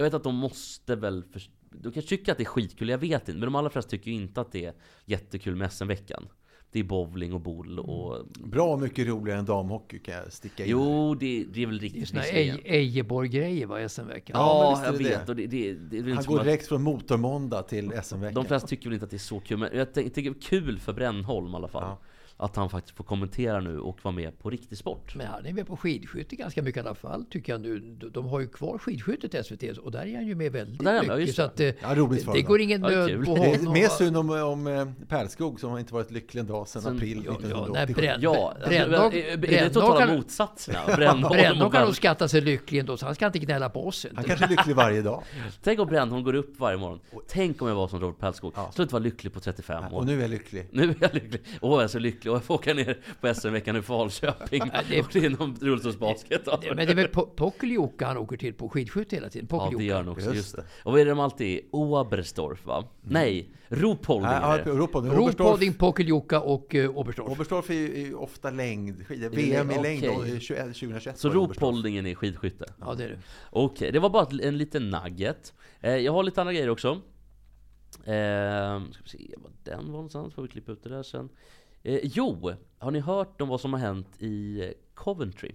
jag vet att de måste väl, för, de kanske tycker att det är skitkul, jag vet inte. Men de allra flesta tycker ju inte att det är jättekul med SM-veckan. Det är bowling och boll och... Bra mycket roligare än damhockey kan jag sticka in. Jo, det, det är väl Det är riktigt såna visserligen. Ej- Ejeborg-grejer va, SM-veckan? Ja, Ja, är jag det vet. det. Och det, det, det, är Han går att- direkt från motormåndag till SM-veckan. De flesta tycker väl inte att det är så kul, men jag tycker det är kul för Brännholm i alla fall. Att han faktiskt får kommentera nu och vara med på riktig sport. Men han är med på skidskytte ganska mycket i alla fall, tycker jag nu. De har ju kvar skidskyttet i SVT och där är han ju med väldigt Där ja, mycket. just Så att, eh, Ja, roligt det går ingen Ja, nöd kul. på Det är honom. mer synd om, om eh, Pärlskog som har inte varit lycklig en dag sedan Sen- april Ja, ja, 1987. nej, Bränn- Ja, alltså, Brännholm- är- är det totala kan- motsatserna? Brännholm kan nog skatta sig lycklig ändå, så han ska inte gnälla på oss. Han Inte. kanske är lycklig varje dag. [laughs] Tänk om Brännholm går upp varje morgon. Tänk om jag var som Robert Pärlskog. Ja. Skulle inte vara lycklig på 35 år. Och nu är jag lycklig. Nu är jag lycklig. Åh, jag är så lycklig. Och jag får åka ner på SM-veckan i Falköping. Ja, det- Och det är någon rullstolsbasket. Men det är väl Po- han åker till på skidskytte hela tiden? Ja, det gör han också. Just Just det. Och vad är det de alltid är? Oberstdorf, va? Nej, Ruhpolding Ja, ja, Ropodding, Pokljuka och uh, Oberstdorf. Oberstdorf är ju ofta längdskidor. VM i längd Okej. då, i 21 2021. Så var. Ruhpoldingen är skidskytte? Ja, det är det. Okej, det var bara en liten nugget. Eh, jag har lite andra grejer också. Eh, ska vi se vad den var någonstans, får vi klippa ut det där sen. Eh, jo, har ni hört om vad som har hänt i eh, Coventry?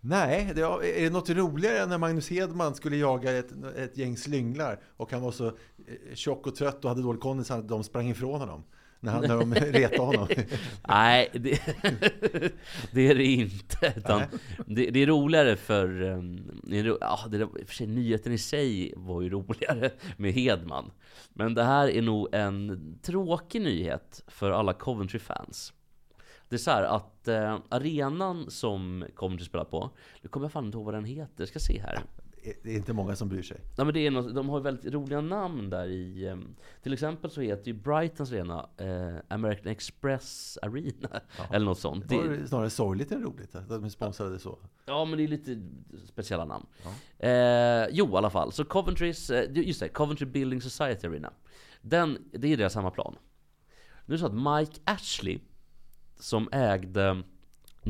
Nej, det är det något roligare än när Magnus Hedman skulle jaga ett, ett gäng slynglar och han var så eh, tjock och trött och hade dålig kondis att de sprang ifrån honom? När, han, när de [laughs] retade honom. Nej, det, [laughs] det är det inte. Det, det är roligare för... um, det är ro- Ja, det, för sig, nyheten i sig var ju roligare [laughs] med Hedman. Men det här är nog en tråkig nyhet för alla Coventry-fans. Det är så här att eh, arenan som Coventry spelar på, nu kommer jag fan inte ihåg vad den heter, jag ska se här. Det är inte många som bryr sig. Nej, men det är något, de har väldigt roliga namn där i... ehm, till exempel så heter ju Brightons arena eh, American Express Arena. Eller något sånt. Det var snarare sorgligt än roligt att de sponsrade så. ja, men det är lite speciella namn. Eh, jo, i alla fall. Så Coventrys... Eh, just det, Coventry Building Society Arena. Den, det är deras hemmaplan. Nu är det så att Mike Ashley, som ägde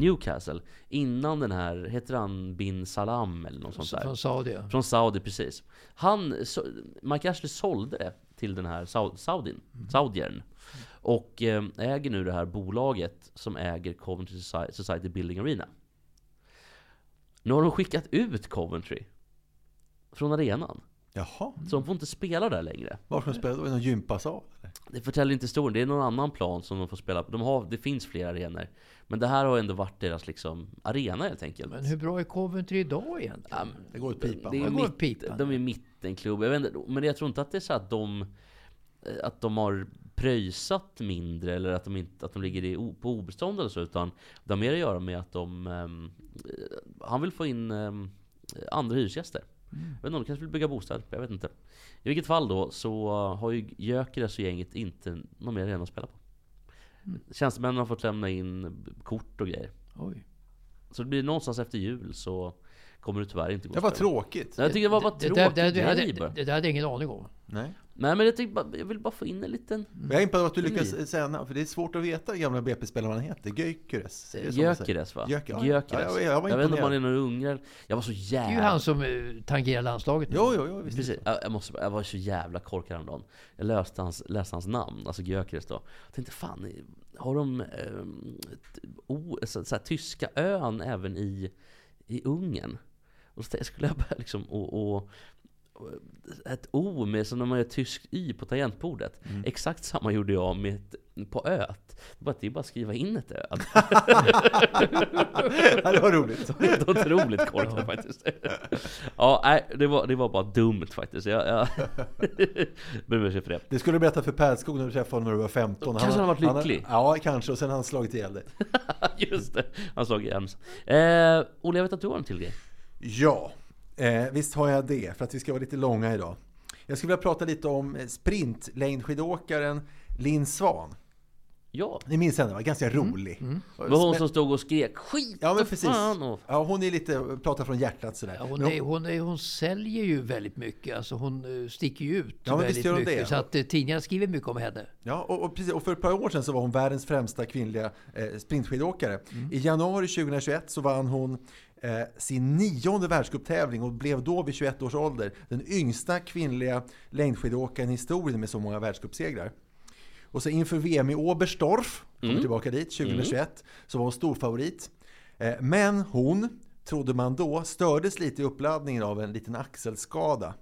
Newcastle innan den här, heter han bin Salam eller något sånt där? Från Saudi. ja. Från Saudi, precis. Han, så, Mike Ashley sålde det till den här Sau- Saudin, Saudiern. Och eh, äger nu det här bolaget som äger Coventry Soci- Society Building Arena. Nu har de skickat ut Coventry från arenan. Jaha, Så de får inte spela där längre. var ska de spela då? I någon gympasal? Det förtäljer inte historien, det är någon annan plan som de får spela på. De har, det finns fler arenor. Men det här har ändå varit deras liksom, arena helt enkelt. Men hur bra är Coventry idag egentligen? Ja, Det går åt pipan. Det är Det går mitt, pipan. de är mittenklubb. Jag vet inte, men jag tror inte att det är så att de att de har pröjsat mindre eller att de, inte, att de ligger i, på obestånd eller så utan det har mer att göra med att de ehm, Han vill få in ehm, andra hyresgäster. Jag vet inte, de kanske vill bygga bostäder, jag vet inte. I vilket fall då så har ju Gyökeres och gänget inte någon mer arena att spela på. Tjänstemännen har fått lämna in kort och grejer. Oj. Så det blir någonstans efter jul så kommer det tyvärr inte gå Det var tråkigt. Jag tycker det var bara Det, tråkigt det, det, hade, det där hade jag ingen aning om. Nej. Nej men jag, bara, jag vill bara få in en liten... Men jag är imponerad att du lyckas säga för det är svårt att veta hur gamla BP-spelaren han heter. Det man säger? Gökeres va? Gyökeres. Ja, Gyökeres. ja, jag var vet inte om han är någon ungrare. Jag var så Det är jävla... ju han som eh, tangerar landslaget. nu. Jo, jo, jo, visst. Precis, jag, jag, måste, jag var så jävla korkad häromdagen. Jag läste hans, läste hans namn, alltså Gyökeres då. Jag tänkte fan, har de ett o, så, så här, tyska ön även i, i Ungern? Och så skulle jag börja liksom, och, och, ett O med som när man gör tyskt Y på tangentbordet. Mm. Exakt samma gjorde jag med ett, på. Bara att det är bara att skriva in ett ö. [laughs] Ja, det var roligt. Det var otroligt korkat faktiskt. Ja, nej, det var, det var bara dumt faktiskt. Jag, jag [laughs] ber om ursäkt för det. Det skulle du berätta för Pärlskog när du träffade honom när du var 15. Kanske han har varit lycklig. ja, kanske. Och sen har han slagit ihjäl dig. [laughs] Just det, han slog igen. Eh, Olle, jag vet att du har en till grej. Ja. Eh, visst har jag det, för att vi ska vara lite långa idag. Jag skulle vilja prata lite om eh, sprintlängdskidåkaren Linn Svan. Ja. Ni minns henne, va? Ganska Mm. rolig. Det var hon som stod och skrek skit Ja, men precis. fan och... Ja, hon är lite, pratar från hjärtat sådär. Ja, hon, är, hon, är, hon säljer ju väldigt mycket. Alltså hon eh, sticker ju ut Ja, väldigt hon mycket. det. Så att eh, tidningarna skriver mycket om henne. Ja, och, och, precis, och för ett par år sedan så var hon världens främsta kvinnliga eh, sprintskidåkare. Mm. I januari 2021 så vann hon eh, sin nionde världscuptävling och blev då vid 21 års ålder den yngsta kvinnliga längdskidåkaren i historien med så många världscupsegrar. Och så inför VM i Oberstdorf, kommer Mm. tillbaka dit, 2021, så var hon storfavorit. Eh, men hon, trodde man då, stördes lite i uppladdningen av en liten axelskada.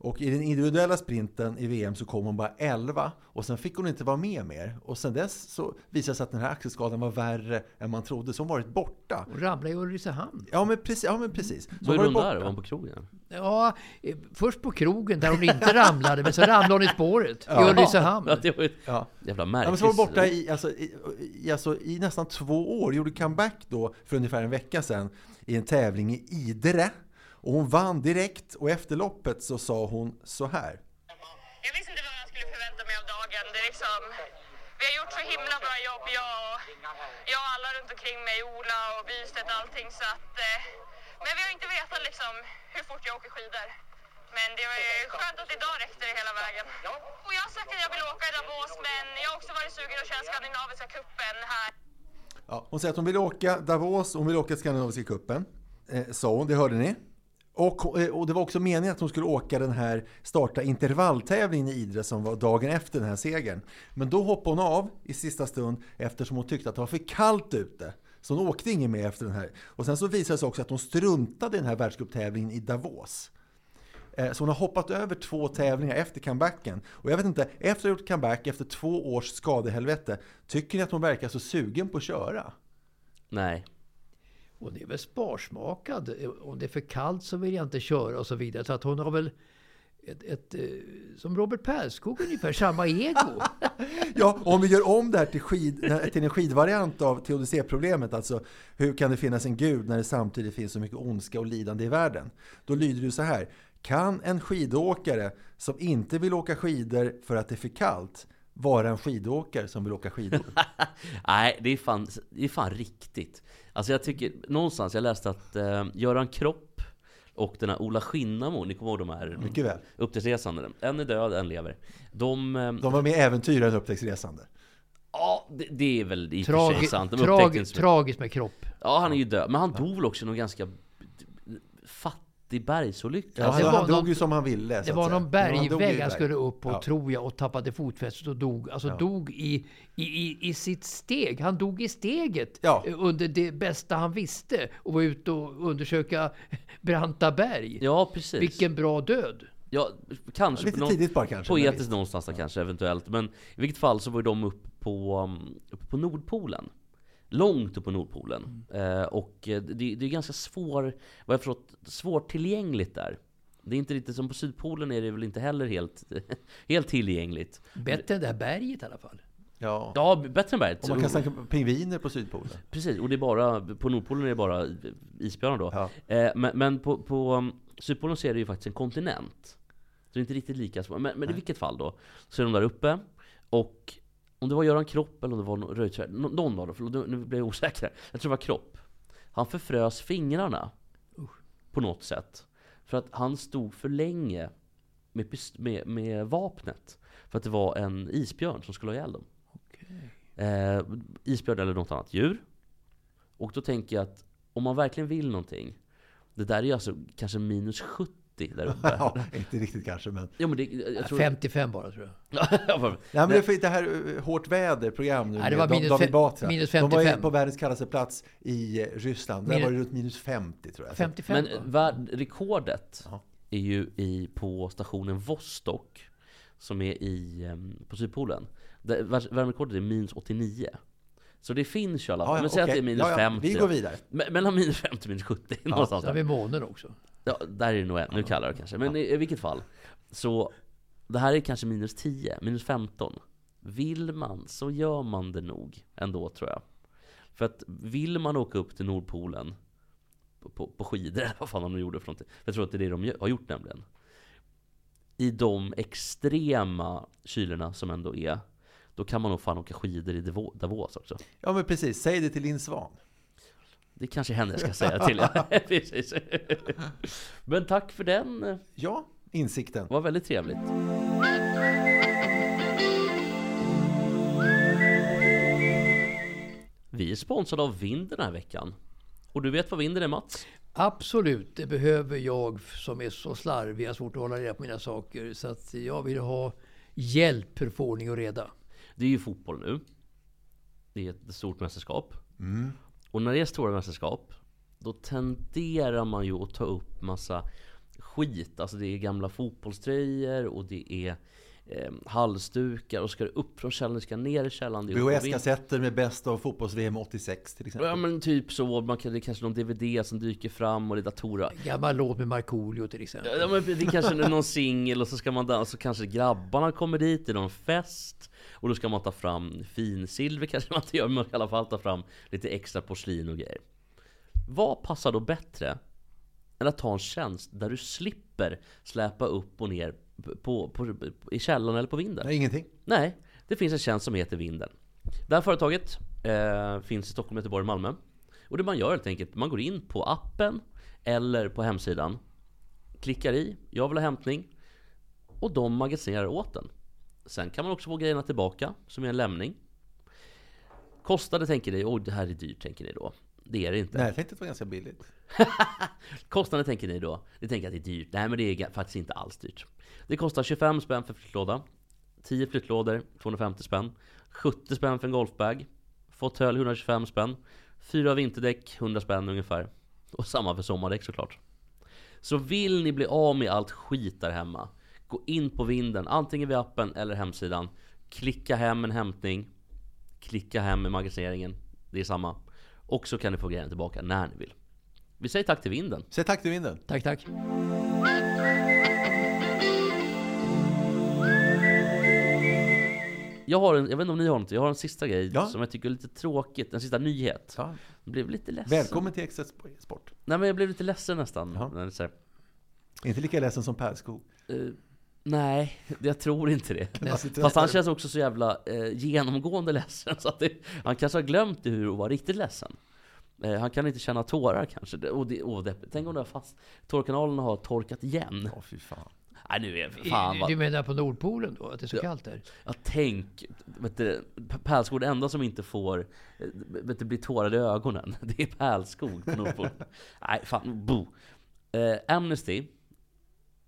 Och i den individuella sprinten i VM så kom hon bara 11 och sen fick hon inte vara med mer. Och sen dess så visade det sig att den här axelskadan var värre än man trodde, så hon varit borta. Hon ramlade i Ulricehamn. Ja men precis. Ja, men precis. Så Var hon där? borta. Var hon på krogen? Ja, eh, först på krogen där hon inte ramlade, men så ramlade hon i spåret Ja. i Ulricehamn. Ja, det var ju Ja. jävla Ja, märkligt. men så var hon borta i, alltså, i, i, alltså, i nästan två år. Gjorde comeback då för ungefär en vecka sedan i en tävling i Idre. Och hon vann direkt och efter loppet så sa hon så här. Jag visste inte vad jag skulle förvänta mig av dagen. Det är liksom, vi har gjort så himla bra jobb, jag och, jag och alla runt omkring mig, Ola och Bystedt och allting. Så att, eh, men vi har inte vetat liksom hur fort jag åker skidor. Men det var ju skönt att idag räckte det hela vägen. Och jag har sagt att jag vill åka i Davos, men jag har också varit sugen att köra Skandinaviska cupen här. Ja, hon säger att hon vill åka Davos, hon vill åka Skandinaviska cupen. Eh, sa hon, det hörde ni. Och, eh, och det var också meningen att hon skulle åka den här, starta intervalltävlingen i Idre som var dagen efter den här segern. Men då hoppade hon av i sista stund eftersom hon tyckte att det var för kallt ute. Så hon åkte ingen mer efter den här. Och sen så visade det sig också att hon struntade i den här världscuptävlingen i Davos. Eh, så hon har hoppat över två tävlingar efter comebacken. Och jag vet inte, efter att ha gjort comeback efter två års skadehelvete, tycker ni att hon verkar så sugen på att köra? Nej. Och det är väl sparsmakad. Om det är för kallt så vill jag inte köra och så vidare. Så att hon har väl ett, ett, eh, som Robert Perskog ungefär, samma ego. [laughs] Ja, om vi gör om det här till, skid, till en skidvariant av teodicéproblemet, alltså hur kan det finnas en gud när det samtidigt finns så mycket ondska och lidande i världen? Då lyder det så här. Kan en skidåkare som inte vill åka skidor för att det är för kallt vara en skidåkare som vill åka skidor? [laughs] Nej, det är, fan, det är fan riktigt. Alltså jag tycker, någonstans, jag läste att eh, Göran Kropp och den här Ola Skinnamo, ni kommer ihåg de här Mycket väl. upptäcktsresande? En är död, en lever. De... eh, De var med i en upptäcktsresande. Ja, det, det är väl i och för sig sant. De mycket. tragiskt med kropp. Ja, han är ju död. Men han dog väl också någon ganska fattig bergsolycka. Ja, Alltså, han, han någon- dog ju som han ville. Det var säga. någon bergvägg han skulle upp på, Ja. tror jag, och tappade fotfästet och dog. Alltså Ja. dog i, i, i, i sitt steg. Han dog i steget Ja. under det bästa han visste och var ute och undersöka [laughs] branta berg. Ja, precis. Vilken bra död. Ja, kanske. Lite på någon- tidigt bara kanske, Poetiskt någonstans där kanske, eventuellt. Men i vilket fall så var de uppe på, um, uppe på Nordpolen. Långt upp på Nordpolen. Eh, och eh, det, det är ganska svår, vad jag förstått, svårtillgängligt där. Det är inte riktigt som på Sydpolen är det väl inte heller helt, [laughs] helt tillgängligt. Bättre än det här berget i alla fall. Ja. Ja, bättre än berget. Och man kan snacka pingviner på Sydpolen. Precis, och det är bara, på Nordpolen är det bara isbjörnar då. Eh, men men på, på um, Sydpolen så är det ju faktiskt en kontinent. Så det är inte riktigt lika små. Men, men i vilket fall då, så är de där uppe. Och om det var Göran Kropp eller om det var Reuterskiöld, nå- någon av dem, för nu, blir jag osäker. här. Jag tror det var Kropp. Han förfrös fingrarna. På något sätt. För att han stod för länge med, med, med vapnet. För att det var en isbjörn som skulle ha ihjäl dem. Eh, isbjörn eller något annat djur. Och då tänker jag att om man verkligen vill någonting. Det där är ju alltså kanske minus 70 där uppe. [laughs] ja, inte riktigt kanske men... Ja, men det, jag tror... 55 bara tror jag. [laughs] Ja, Nej, men det är för det här eh, Hårt väder-program nu Nej, det var minus David Batra. minus De var ju 55. på världens kallaste plats i eh, Ryssland. Där Minus- var det runt minus 50 tror jag. 55 Men va? världrekordet är ju i, på stationen Vostok. Som är i, em, på Sydpolen. Där Världsrekordet är minus 89. Så det finns ju alla fall. Ja, ja, Men säg att okej. det är minus Ja, ja, 50. vi går vidare. Me- Mellan minus 50 och minus 70. någonstans Så har där. vi månen också. Ja, där är det nog ännu kallare kanske. Men i, i vilket fall. Så det här är kanske minus 10, minus 15. Vill man så gör man det nog ändå tror jag. För att vill man åka upp till Nordpolen på, på skidor eller [laughs] vad fan de nu gjorde för någonting. Jag tror att det är det de har gjort nämligen. I de extrema kylerna som ändå är, då kan man nog fan åka skidor i Davo- Davos också. Ja men precis, säg det till Linn Svan. Det kanske är henne jag ska säga till. [laughs] [laughs] Precis. Men tack för den. Ja, insikten. var väldigt trevligt. Vi är sponsrade av Vind den här veckan. Och du vet vad Vinden är Mats? Absolut, det behöver jag som är så slarvig. Jag har svårt att hålla reda på mina saker. Så att jag vill ha hjälp för att få ordning och reda. Det är ju fotboll nu. Det är ett stort mästerskap. Mm. Och när det är stora mästerskap, då tenderar man ju att ta upp massa skit. Alltså det är gamla fotbollströjor och det är eh, halsdukar och ska det upp från källaren, ska ner i och vin- VHS-kassetter med bäst av fotbolls-VM 86 till exempel. Ja men typ så, man kan, det är kanske någon DVD som dyker fram och det är datorer. Gammal låt med Markoolio till exempel. Ja, men det är kanske någon singel och så ska man dansa, så kanske grabbarna kommer dit, det är någon fest Och då ska man ta fram finsilver [laughs] kanske man inte gör, men man ska i alla fall ta fram lite extra porslin och grejer Vad passar då bättre än att ta en tjänst där du slipper släpa upp och ner på, på, i källaren eller på vinden? Nej, ingenting. Nej, det finns en tjänst som heter Vinden. Det här företaget eh, finns i Stockholm, Göteborg och Malmö. Och det man gör helt enkelt, man går in på appen eller på hemsidan. Klickar i, jag vill ha hämtning. Och de magasinerar åt den. Sen kan man också få grejerna tillbaka, som är en lämning. Kostade tänker ni, oj det här är dyrt tänker ni då. Det är det inte. Nej, jag tänkte att det var ganska billigt. [laughs] Kostnaden tänker ni då? Ni tänker att det är dyrt. Nej men det är faktiskt inte alls dyrt. Det kostar 25 spänn för flyttlåda. 10 flyttlådor, 250 spänn. 70 spänn för en golfbag. Fåtölj 125 spänn. Fyra vinterdäck 100 spänn ungefär. Och samma för sommardäck såklart. Så vill ni bli av med allt skit där hemma. Gå in på vinden, antingen via appen eller hemsidan. Klicka hem en hämtning. Klicka hem med magasineringen. Det är samma. Och så kan ni få grejerna tillbaka när ni vill. Vi säger tack till vinden. Säg tack till vinden. Tack, tack. Jag har en, jag vet inte om ni har något, jag har en sista grej som jag tycker är lite tråkigt, en sista nyhet. Ja. Jag blev lite ledsen. Välkommen till Extra Sport. Nej men jag blev lite ledsen nästan. När det så här, Inte lika ledsen som Pärlskog. eh, nej, jag tror inte det. Fast han känns också så jävla eh, genomgående ledsen. Så att det, han kanske har glömt det hur att vara riktigt ledsen. Eh, han kan inte känna tårar kanske. Det- Och det, och det, tänk om det har fast... Tårkanalerna har torkat igen. Åh fy fan. Nej nu är fan vad... Du menar på Nordpolen då? Att det är så Ja. kallt där? Ja, tänk, vet du, Pärlskog, det enda som inte får, eh, vet du, bli tårade i ögonen, [laughs] det är Pärlskog på Nordpolen. [laughs] Nej, fan, bo. Eh, Amnesty,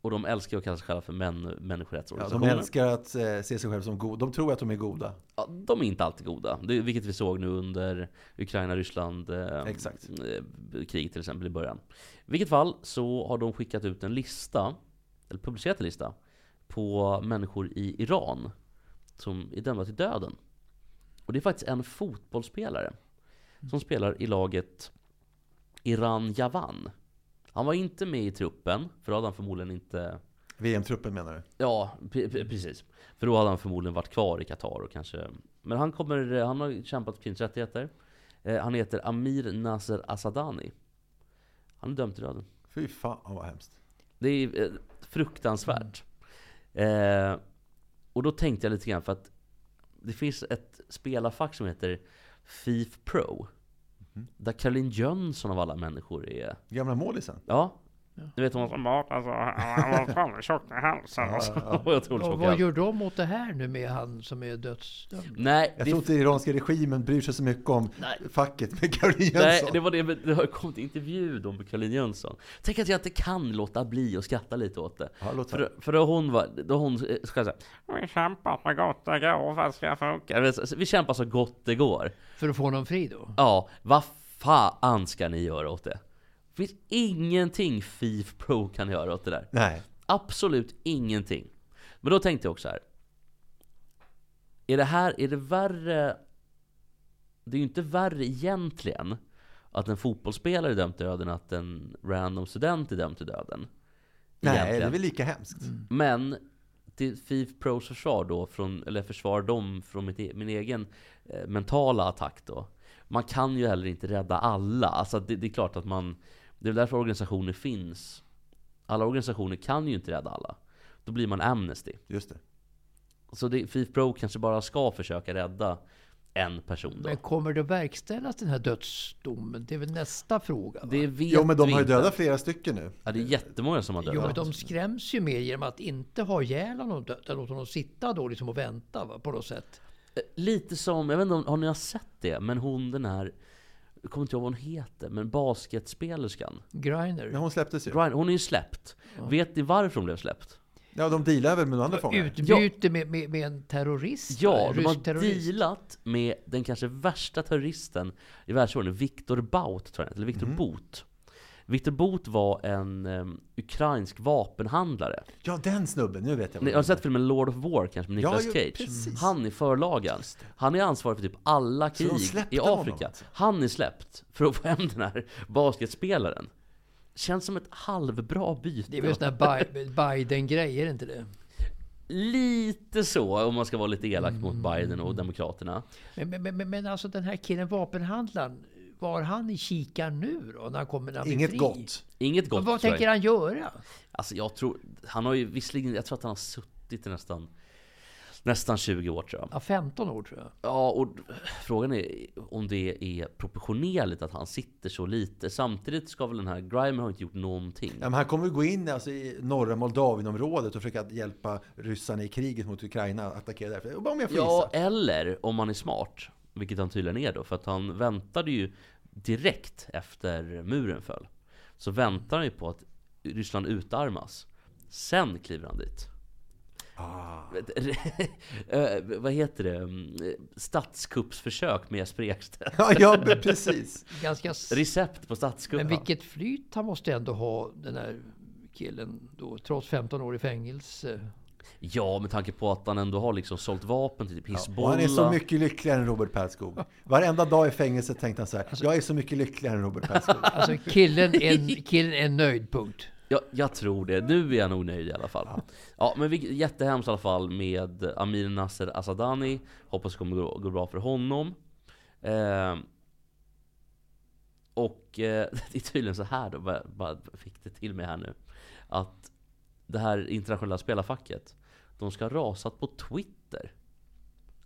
och de älskar att kalla sig själva för män, Ja, människorättsorganisationer. de älskar att eh, se sig själva som goda. De tror att de är goda. Ja, de är inte alltid goda. Det, vilket vi såg nu under Ukraina-Ryssland eh, eh, krig till exempel i början. I vilket fall så har de skickat ut en lista, eller publicerat en lista, på människor i Iran som är dömda till döden. Och det är faktiskt en fotbollsspelare som spelar i laget Iran Javan. Han var inte med i truppen, för då hade han förmodligen inte VM-truppen menar du? Ja, pre- pre- precis. För då hade han förmodligen varit kvar i Qatar och kanske... Men han kommer, han har kämpat för kvinnors rättigheter. Eh, han heter Amir Nasser Asadani. Han är dömd till döden. Fy fan vad hemskt. Det är eh, fruktansvärt. Eh, och då tänkte jag lite grann för att det finns ett spelarfack som heter FIF Pro. Där Caroline Jönsson av alla människor är... Gamla målisen? Ja. Du vet hon som alltså, han var fan tjock i halsen. Ja, alltså. ja. Och jag tror Och vad gör de åt det här nu med han som är dödsdömd? Nej, Jag det- tror inte iranska regimen bryr sig så mycket om facket med Caroline Nej, Jönsson. det var det, men det har kommit intervju då med Caroline Jönsson. Tänk att jag inte kan låta bli att skratta lite åt det. Ja, för, för då hon var, då hon eh, ska säga Vi kämpar så gott det går för att ska funka. Så- Vi kämpar så gott det går. För att få honom fri då? Ja, vad fan ska ni göra åt det? Det finns ingenting FIF Pro kan göra åt det där. Nej. Absolut ingenting. Men då tänkte jag också här. Är det här, är det värre? Det är ju inte värre egentligen att en fotbollsspelare är dömd till döden att en random student är dömd till döden. Nej, Egentligen. det är väl lika hemskt. Men till FIF Pros försvar då, från, eller försvar dem från mitt, e- min egen eh, mentala attack då. Man kan ju heller inte rädda alla. Alltså det, det är klart att man Det är därför organisationer finns. Alla organisationer kan ju inte rädda alla. Då blir man Amnesty. Just det. Så det, Fifa Pro kanske bara ska försöka rädda en person då. Men kommer det att verkställas den här dödsdomen? Det är väl nästa fråga? Va? Det vet Jo, men de har ju dödat flera stycken nu. Ja, det är jättemånga som har Jo, dödat. men de skräms ju mer genom att inte ha ihjäl honom, utan låta honom sitta då liksom och vänta va, på något sätt. Eh, Lite som, jag vet inte om har ni har sett det, men hon den här, jag kommer inte ihåg vad hon heter, men basketspelerskan. Griner. Men hon släpptes ju. Griner, hon är ju släppt. Vet ni varför hon blev släppt? Ja, de dealar väl med några andra fångar? Utbyte med, med, med en terrorist? Ja, de har terrorist. dealat med den kanske värsta terroristen i världsordningen, Viktor Bout, tror jag, eller Viktor Mhm. Bot. Viktor Bot var en um, ukrainsk vapenhandlare. Ja, den snubben. Nu vet jag. Ni har sett filmen Lord of War kanske med Ja, Nicolas ju, Cage? precis. Han är förlagan. Han är ansvarig för typ alla krig i honom Afrika. alltså? Han är släppt för att få hem den här basketspelaren. Känns som ett halvbra byte. Det är väl sån här Bi- [laughs] Biden-grej, är det inte det? Lite så, om man ska vara lite elak Mm. mot Biden och Demokraterna. Men, men, men, men alltså den här killen, vapenhandlaren, var han i kikaren nu då? När han kommer när han blir Inget fri? gott. Inget gott. Men vad tror jag. tänker han göra? Alltså jag tror, han har ju visserligen, jag tror att han har suttit i nästan Nästan 20 år tror jag. Ja, 15 år tror jag. Ja, och frågan är om det är proportionerligt att han sitter så lite. Samtidigt ska väl den här Grimer ha inte gjort någonting. Ja, men han kommer att gå in alltså, i norra Moldavienområdet och försöka hjälpa ryssarna i kriget mot Ukraina att attackera därför. Om jag får Ja, gissa. eller om han är smart. Vilket han tydligen är då. För att han väntade ju direkt efter muren föll. Så väntar han ju på att Ryssland utarmas. Sen kliver han dit. Ah. [laughs] Eh, vad heter det? Mm, Statskuppsförsök med Jesper Ekstedt. Ja, ja, precis. [laughs] Ganska... Recept på statskupp. Men vilket flyt han måste ändå ha, den här killen då, trots 15 år i fängelse. Ja, med tanke på att han ändå har liksom sålt vapen till typ Hizbollah. han är så mycket lyckligare än Robert Perskog. Varenda dag i fängelset tänkte han så här. Jag är så mycket lyckligare än Robert Perskog. [laughs] Alltså killen är, killen är nöjd, punkt. Ja, jag tror det. Nu är jag nog nöjd i alla fall. Ja, men vi, jättehemskt i alla fall med Amir Nasser Asadani. Hoppas det kommer gå, gå bra för honom. Eh, och eh, [laughs] det är tydligen så här då, bara, bara fick det till mig här nu. Att det här internationella spelarfacket, de ska ha rasat på Twitter.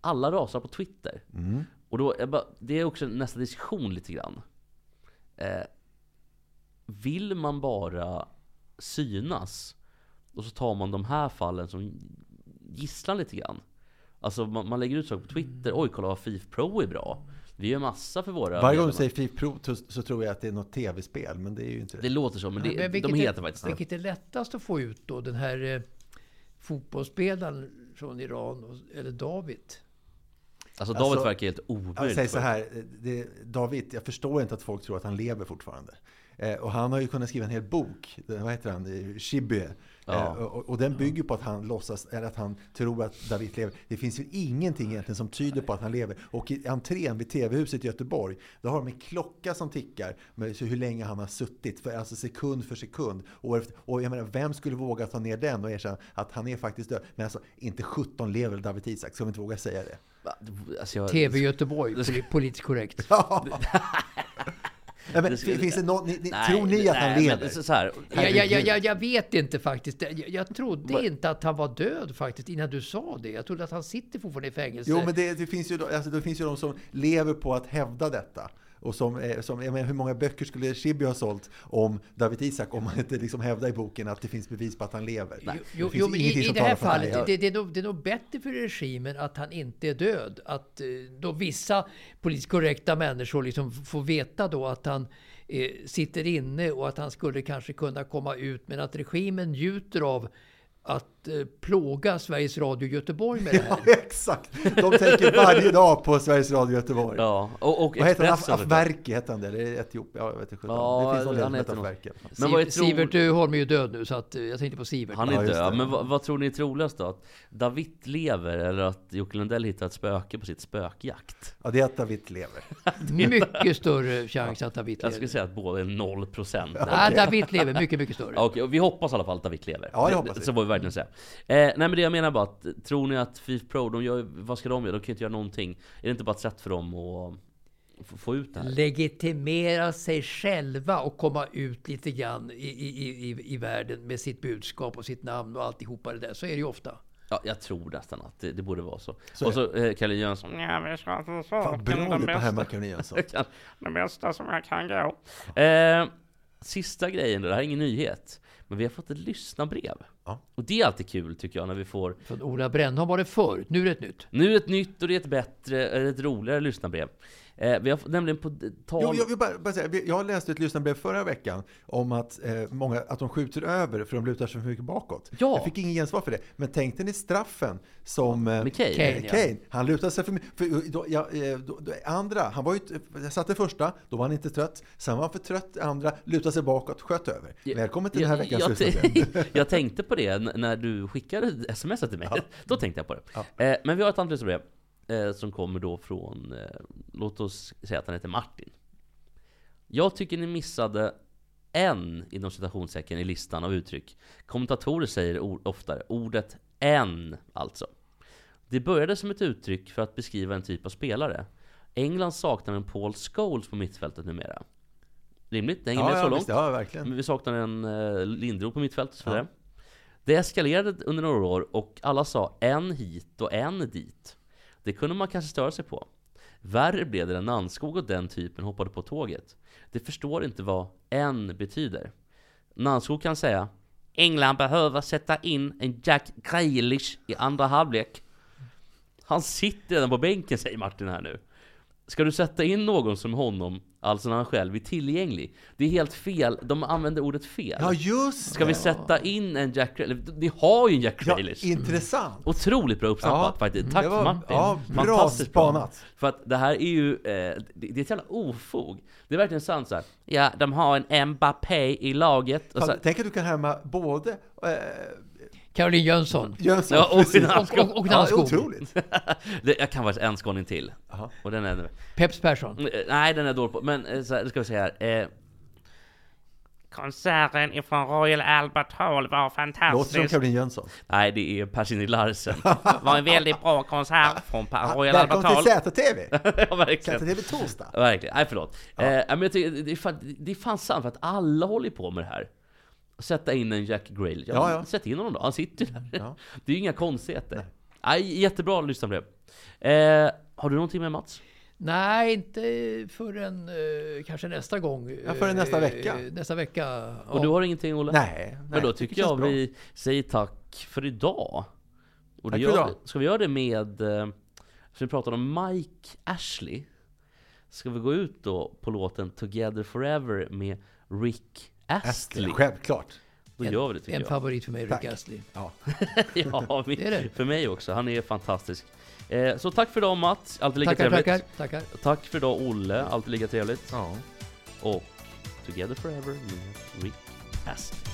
Alla rasar på Twitter. Mm. Och då, bara, det är också nästa diskussion lite grann. Eh, vill man bara synas, och så tar man de här fallen som gisslan lite grann. Alltså man, man lägger ut saker på Twitter, oj kolla vad FIF Pro är bra. Vi gör massa för våra Varje gång du säger FIF Pro så, så tror jag att det är något tv-spel, men det är ju inte det. Det låter så, men det, Men vilket de är- heter faktiskt det. Vilket är lättast att få ut då? Den här eh, fotbollsspelaren från Iran, och- eller David? Alltså David verkar helt omöjligt Jag säger så här, det, David, jag förstår inte att folk tror att han lever fortfarande. Eh, och han har ju kunnat skriva en hel bok, vad heter han, Eh, Shibue. Ja. Eh, och, och den bygger på att han låtsas, eller att han tror att David lever. Det finns ju ingenting egentligen som tyder på att han lever. Och i entrén vid TV-huset i Göteborg, då har de en klocka som tickar med så hur länge han har suttit, för, alltså sekund för sekund. Och, och jag menar, vem skulle våga ta ner den och erkänna att han är faktiskt död? Men alltså, inte 17 lever David Isak, ska vi inte våga säga det? Alltså, jag- TV Göteborg, poli- [laughs] politiskt korrekt. Ja, [laughs] men, Det ska- finns det någon, ni, Nej, tror ni att han nej, men lever? så- så här, Jag, jag, jag, jag, vet inte faktiskt. Jag, jag trodde Vad- inte att han var död faktiskt innan du sa det. Jag trodde att han sitter fortfarande i fängelse. Jo, men det, det, finns ju, alltså, det finns ju de som lever på att hävda detta. Och som, eh, som, menar, hur många böcker skulle Schibbye ha sålt om David Isak om man inte liksom hävdar i boken att det finns bevis på att han lever? Jo, det jo, finns jo i, i det här fallet, det, det, är nog, det är nog bättre för regimen att han inte är död. Att eh, då vissa politiskt korrekta människor liksom får veta då att han eh, sitter inne och att han skulle kanske kunna komma ut. Men att regimen njuter av att eh, plåga Sveriges Radio Göteborg med det här. [laughs] Ja, exakt! De tänker varje dag på Sveriges Radio Göteborg. Ja, och, och Vad heter han? Expressen, Af- Afwerki hette han det? Eller Etiopien? Ja, jag vet inte. Ja, det finns någon som heter. Afwerki. Men vad Sivert Öholm är ju död nu så att, eh, jag tänkte på Sivert. Han är Ja, död, men vad, vad tror ni är troligast då? Att David lever eller att Jocke Lundell hittar ett spöke på sitt spökjakt? Ja, det är att David lever. [laughs] Mycket större chans att David Jag skulle lever. säga att båda är 0 procent. Nej, David lever mycket, mycket större. Okej, och vi hoppas i alla fall att David lever. Ja, det hoppas vi. Så får vi verkligen säga. Eh, nej men det jag menar bara att, tror ni att FIF Pro, de gör, vad ska de göra? De kan ju inte göra någonting. Är det inte bara ett sätt för dem att få ut det här. legitimera sig själva och komma ut lite grann i, i, i, i världen med sitt budskap och sitt namn och alltihopa det där. Så är det ju ofta. Ja, jag tror nästan att det, det borde vara så. Så och så eh, Kalle Jönsson. Ja, vi ska till Fan, bra det du på bästa." hemma Kalle Jönsson. [laughs] Det bästa som jag kan gå. Eh, sista grejen då, det här är ingen nyhet. Men vi har fått ett lyssnarbrev. Och det är alltid kul tycker jag när vi får Från Ola Brännholm var det förr, nu är det ett nytt. Nu är det ett nytt och det är ett bättre, eller ett roligare lyssnarbrev. Eh, vi har nämligen på tal... Jo, jag, vill bara, bara säga, jag läste ett lyssnarbrev förra veckan om att, eh, många, att de skjuter över för de lutar sig för mycket bakåt. Ja. Jag fick ingen gensvar för det. Men tänkte ni straffen som eh, Kane? eh, Kane, ja. Kane, han lutade sig för mycket. För, då, ja, eh, då, då, andra, han var ju jag satte första, då var han inte trött. Sen var han för trött, andra, lutade sig bakåt, sköt över. Välkommen till den här veckans jag, lyssnarbrev. jag, [laughs] jag tänkte på det när du skickade sms till mig. Då tänkte jag på det. Eh, men vi har ett annat lyssnarbrev eh, som kommer då från, eh, låt oss säga att han heter Martin. Jag tycker ni missade en inom citationstecken i listan av uttryck. Kommentatorer säger o- oftare ordet en, alltså. Det började som ett uttryck för att beskriva en typ av spelare. England saknar en Paul Scholes på mittfältet numera. Rimligt? Det hänger Ja, med ja, så långt? visst, ja, verkligen. Men vi saknar en uh, Lindroth på mittfältet Ja. det. Det eskalerade under några år och alla sa en hit och en dit. Det kunde man kanske störa sig på. Värre blev det när Nannskog och den typen hoppade på tåget. De förstår inte vad en betyder. Nannskog kan säga England behöver sätta in en Jack Grealish i andra halvlek. Han sitter redan på bänken säger Martin här nu. Ska du sätta in någon som honom, alltså när han själv är tillgänglig? Det är helt fel, de använder ordet fel. Ja, just Ska vi sätta in en Jack Grealish? Vi har ju en Jack Ja, Grealish. intressant. Otroligt bra uppsnappat Ja, faktiskt. Tack var- Martin. ja, bra Fantastiskt spanat. För att det här är ju, eh, det, det är ett jävla ofog. Det är verkligen sant så här. Ja, de har en Mbappé i laget. Och så, Fan, tänk att du kan härma både eh, Caroline Jönsson. Jönsson, Ja, och, precis. Och- och- och Nannskog. Ja, otroligt. [laughs] det, jag kan faktiskt en skåning till. Och den är... Peps Persson. Eh, Nej, den är dålig på. Men eh, så här, ska vi se här. Eh, Konserten ifrån Royal Albert Hall var Låter som fantastisk. Caroline Jönsson. nej, det är Percy Larsen. [laughs] Det var en väldigt bra konsert från Royal Albert Välkommen Hall. till ZTV! [laughs] ja, verkligen. ZTV torsdag. Verkligen. Nej, förlåt. Eh, men jag tycker, det, är fan, det är fan sant, för att alla håller på med det här. Sätta in en Jack Grealish. Ja, Ja, ja. Sätt in honom då, han sitter ju där. Ja. Det är ju inga konstigheter. Nej. jättebra lyssnarbrev. Eh, har du någonting med Mats? Nej, inte förrän eh, kanske nästa gång. Ja, förrän nästa Eh, vecka. Nästa vecka. Och ja. du har ingenting Olle? Nej, Men nej, då det tycker jag bra. vi säger tack för idag. Och det Tack för idag. vi- Ska vi göra det med, eh, så vi pratade om Mike Ashley. Ska vi gå ut då på låten Together Forever med Rick Astley? Självklart. Då En- gör vi det tycker en jag. favorit för mig, Rick Tack. Astley. Ja. [laughs] ja, vi, [laughs] Det är det. för mig också. Han är fantastisk. Eh, så tack för idag Mats, alltid lika Tackar, trevligt. tackar, tackar. Tack för idag Olle, alltid lika trevligt. Ja. Och Together Forever med Rick Astley.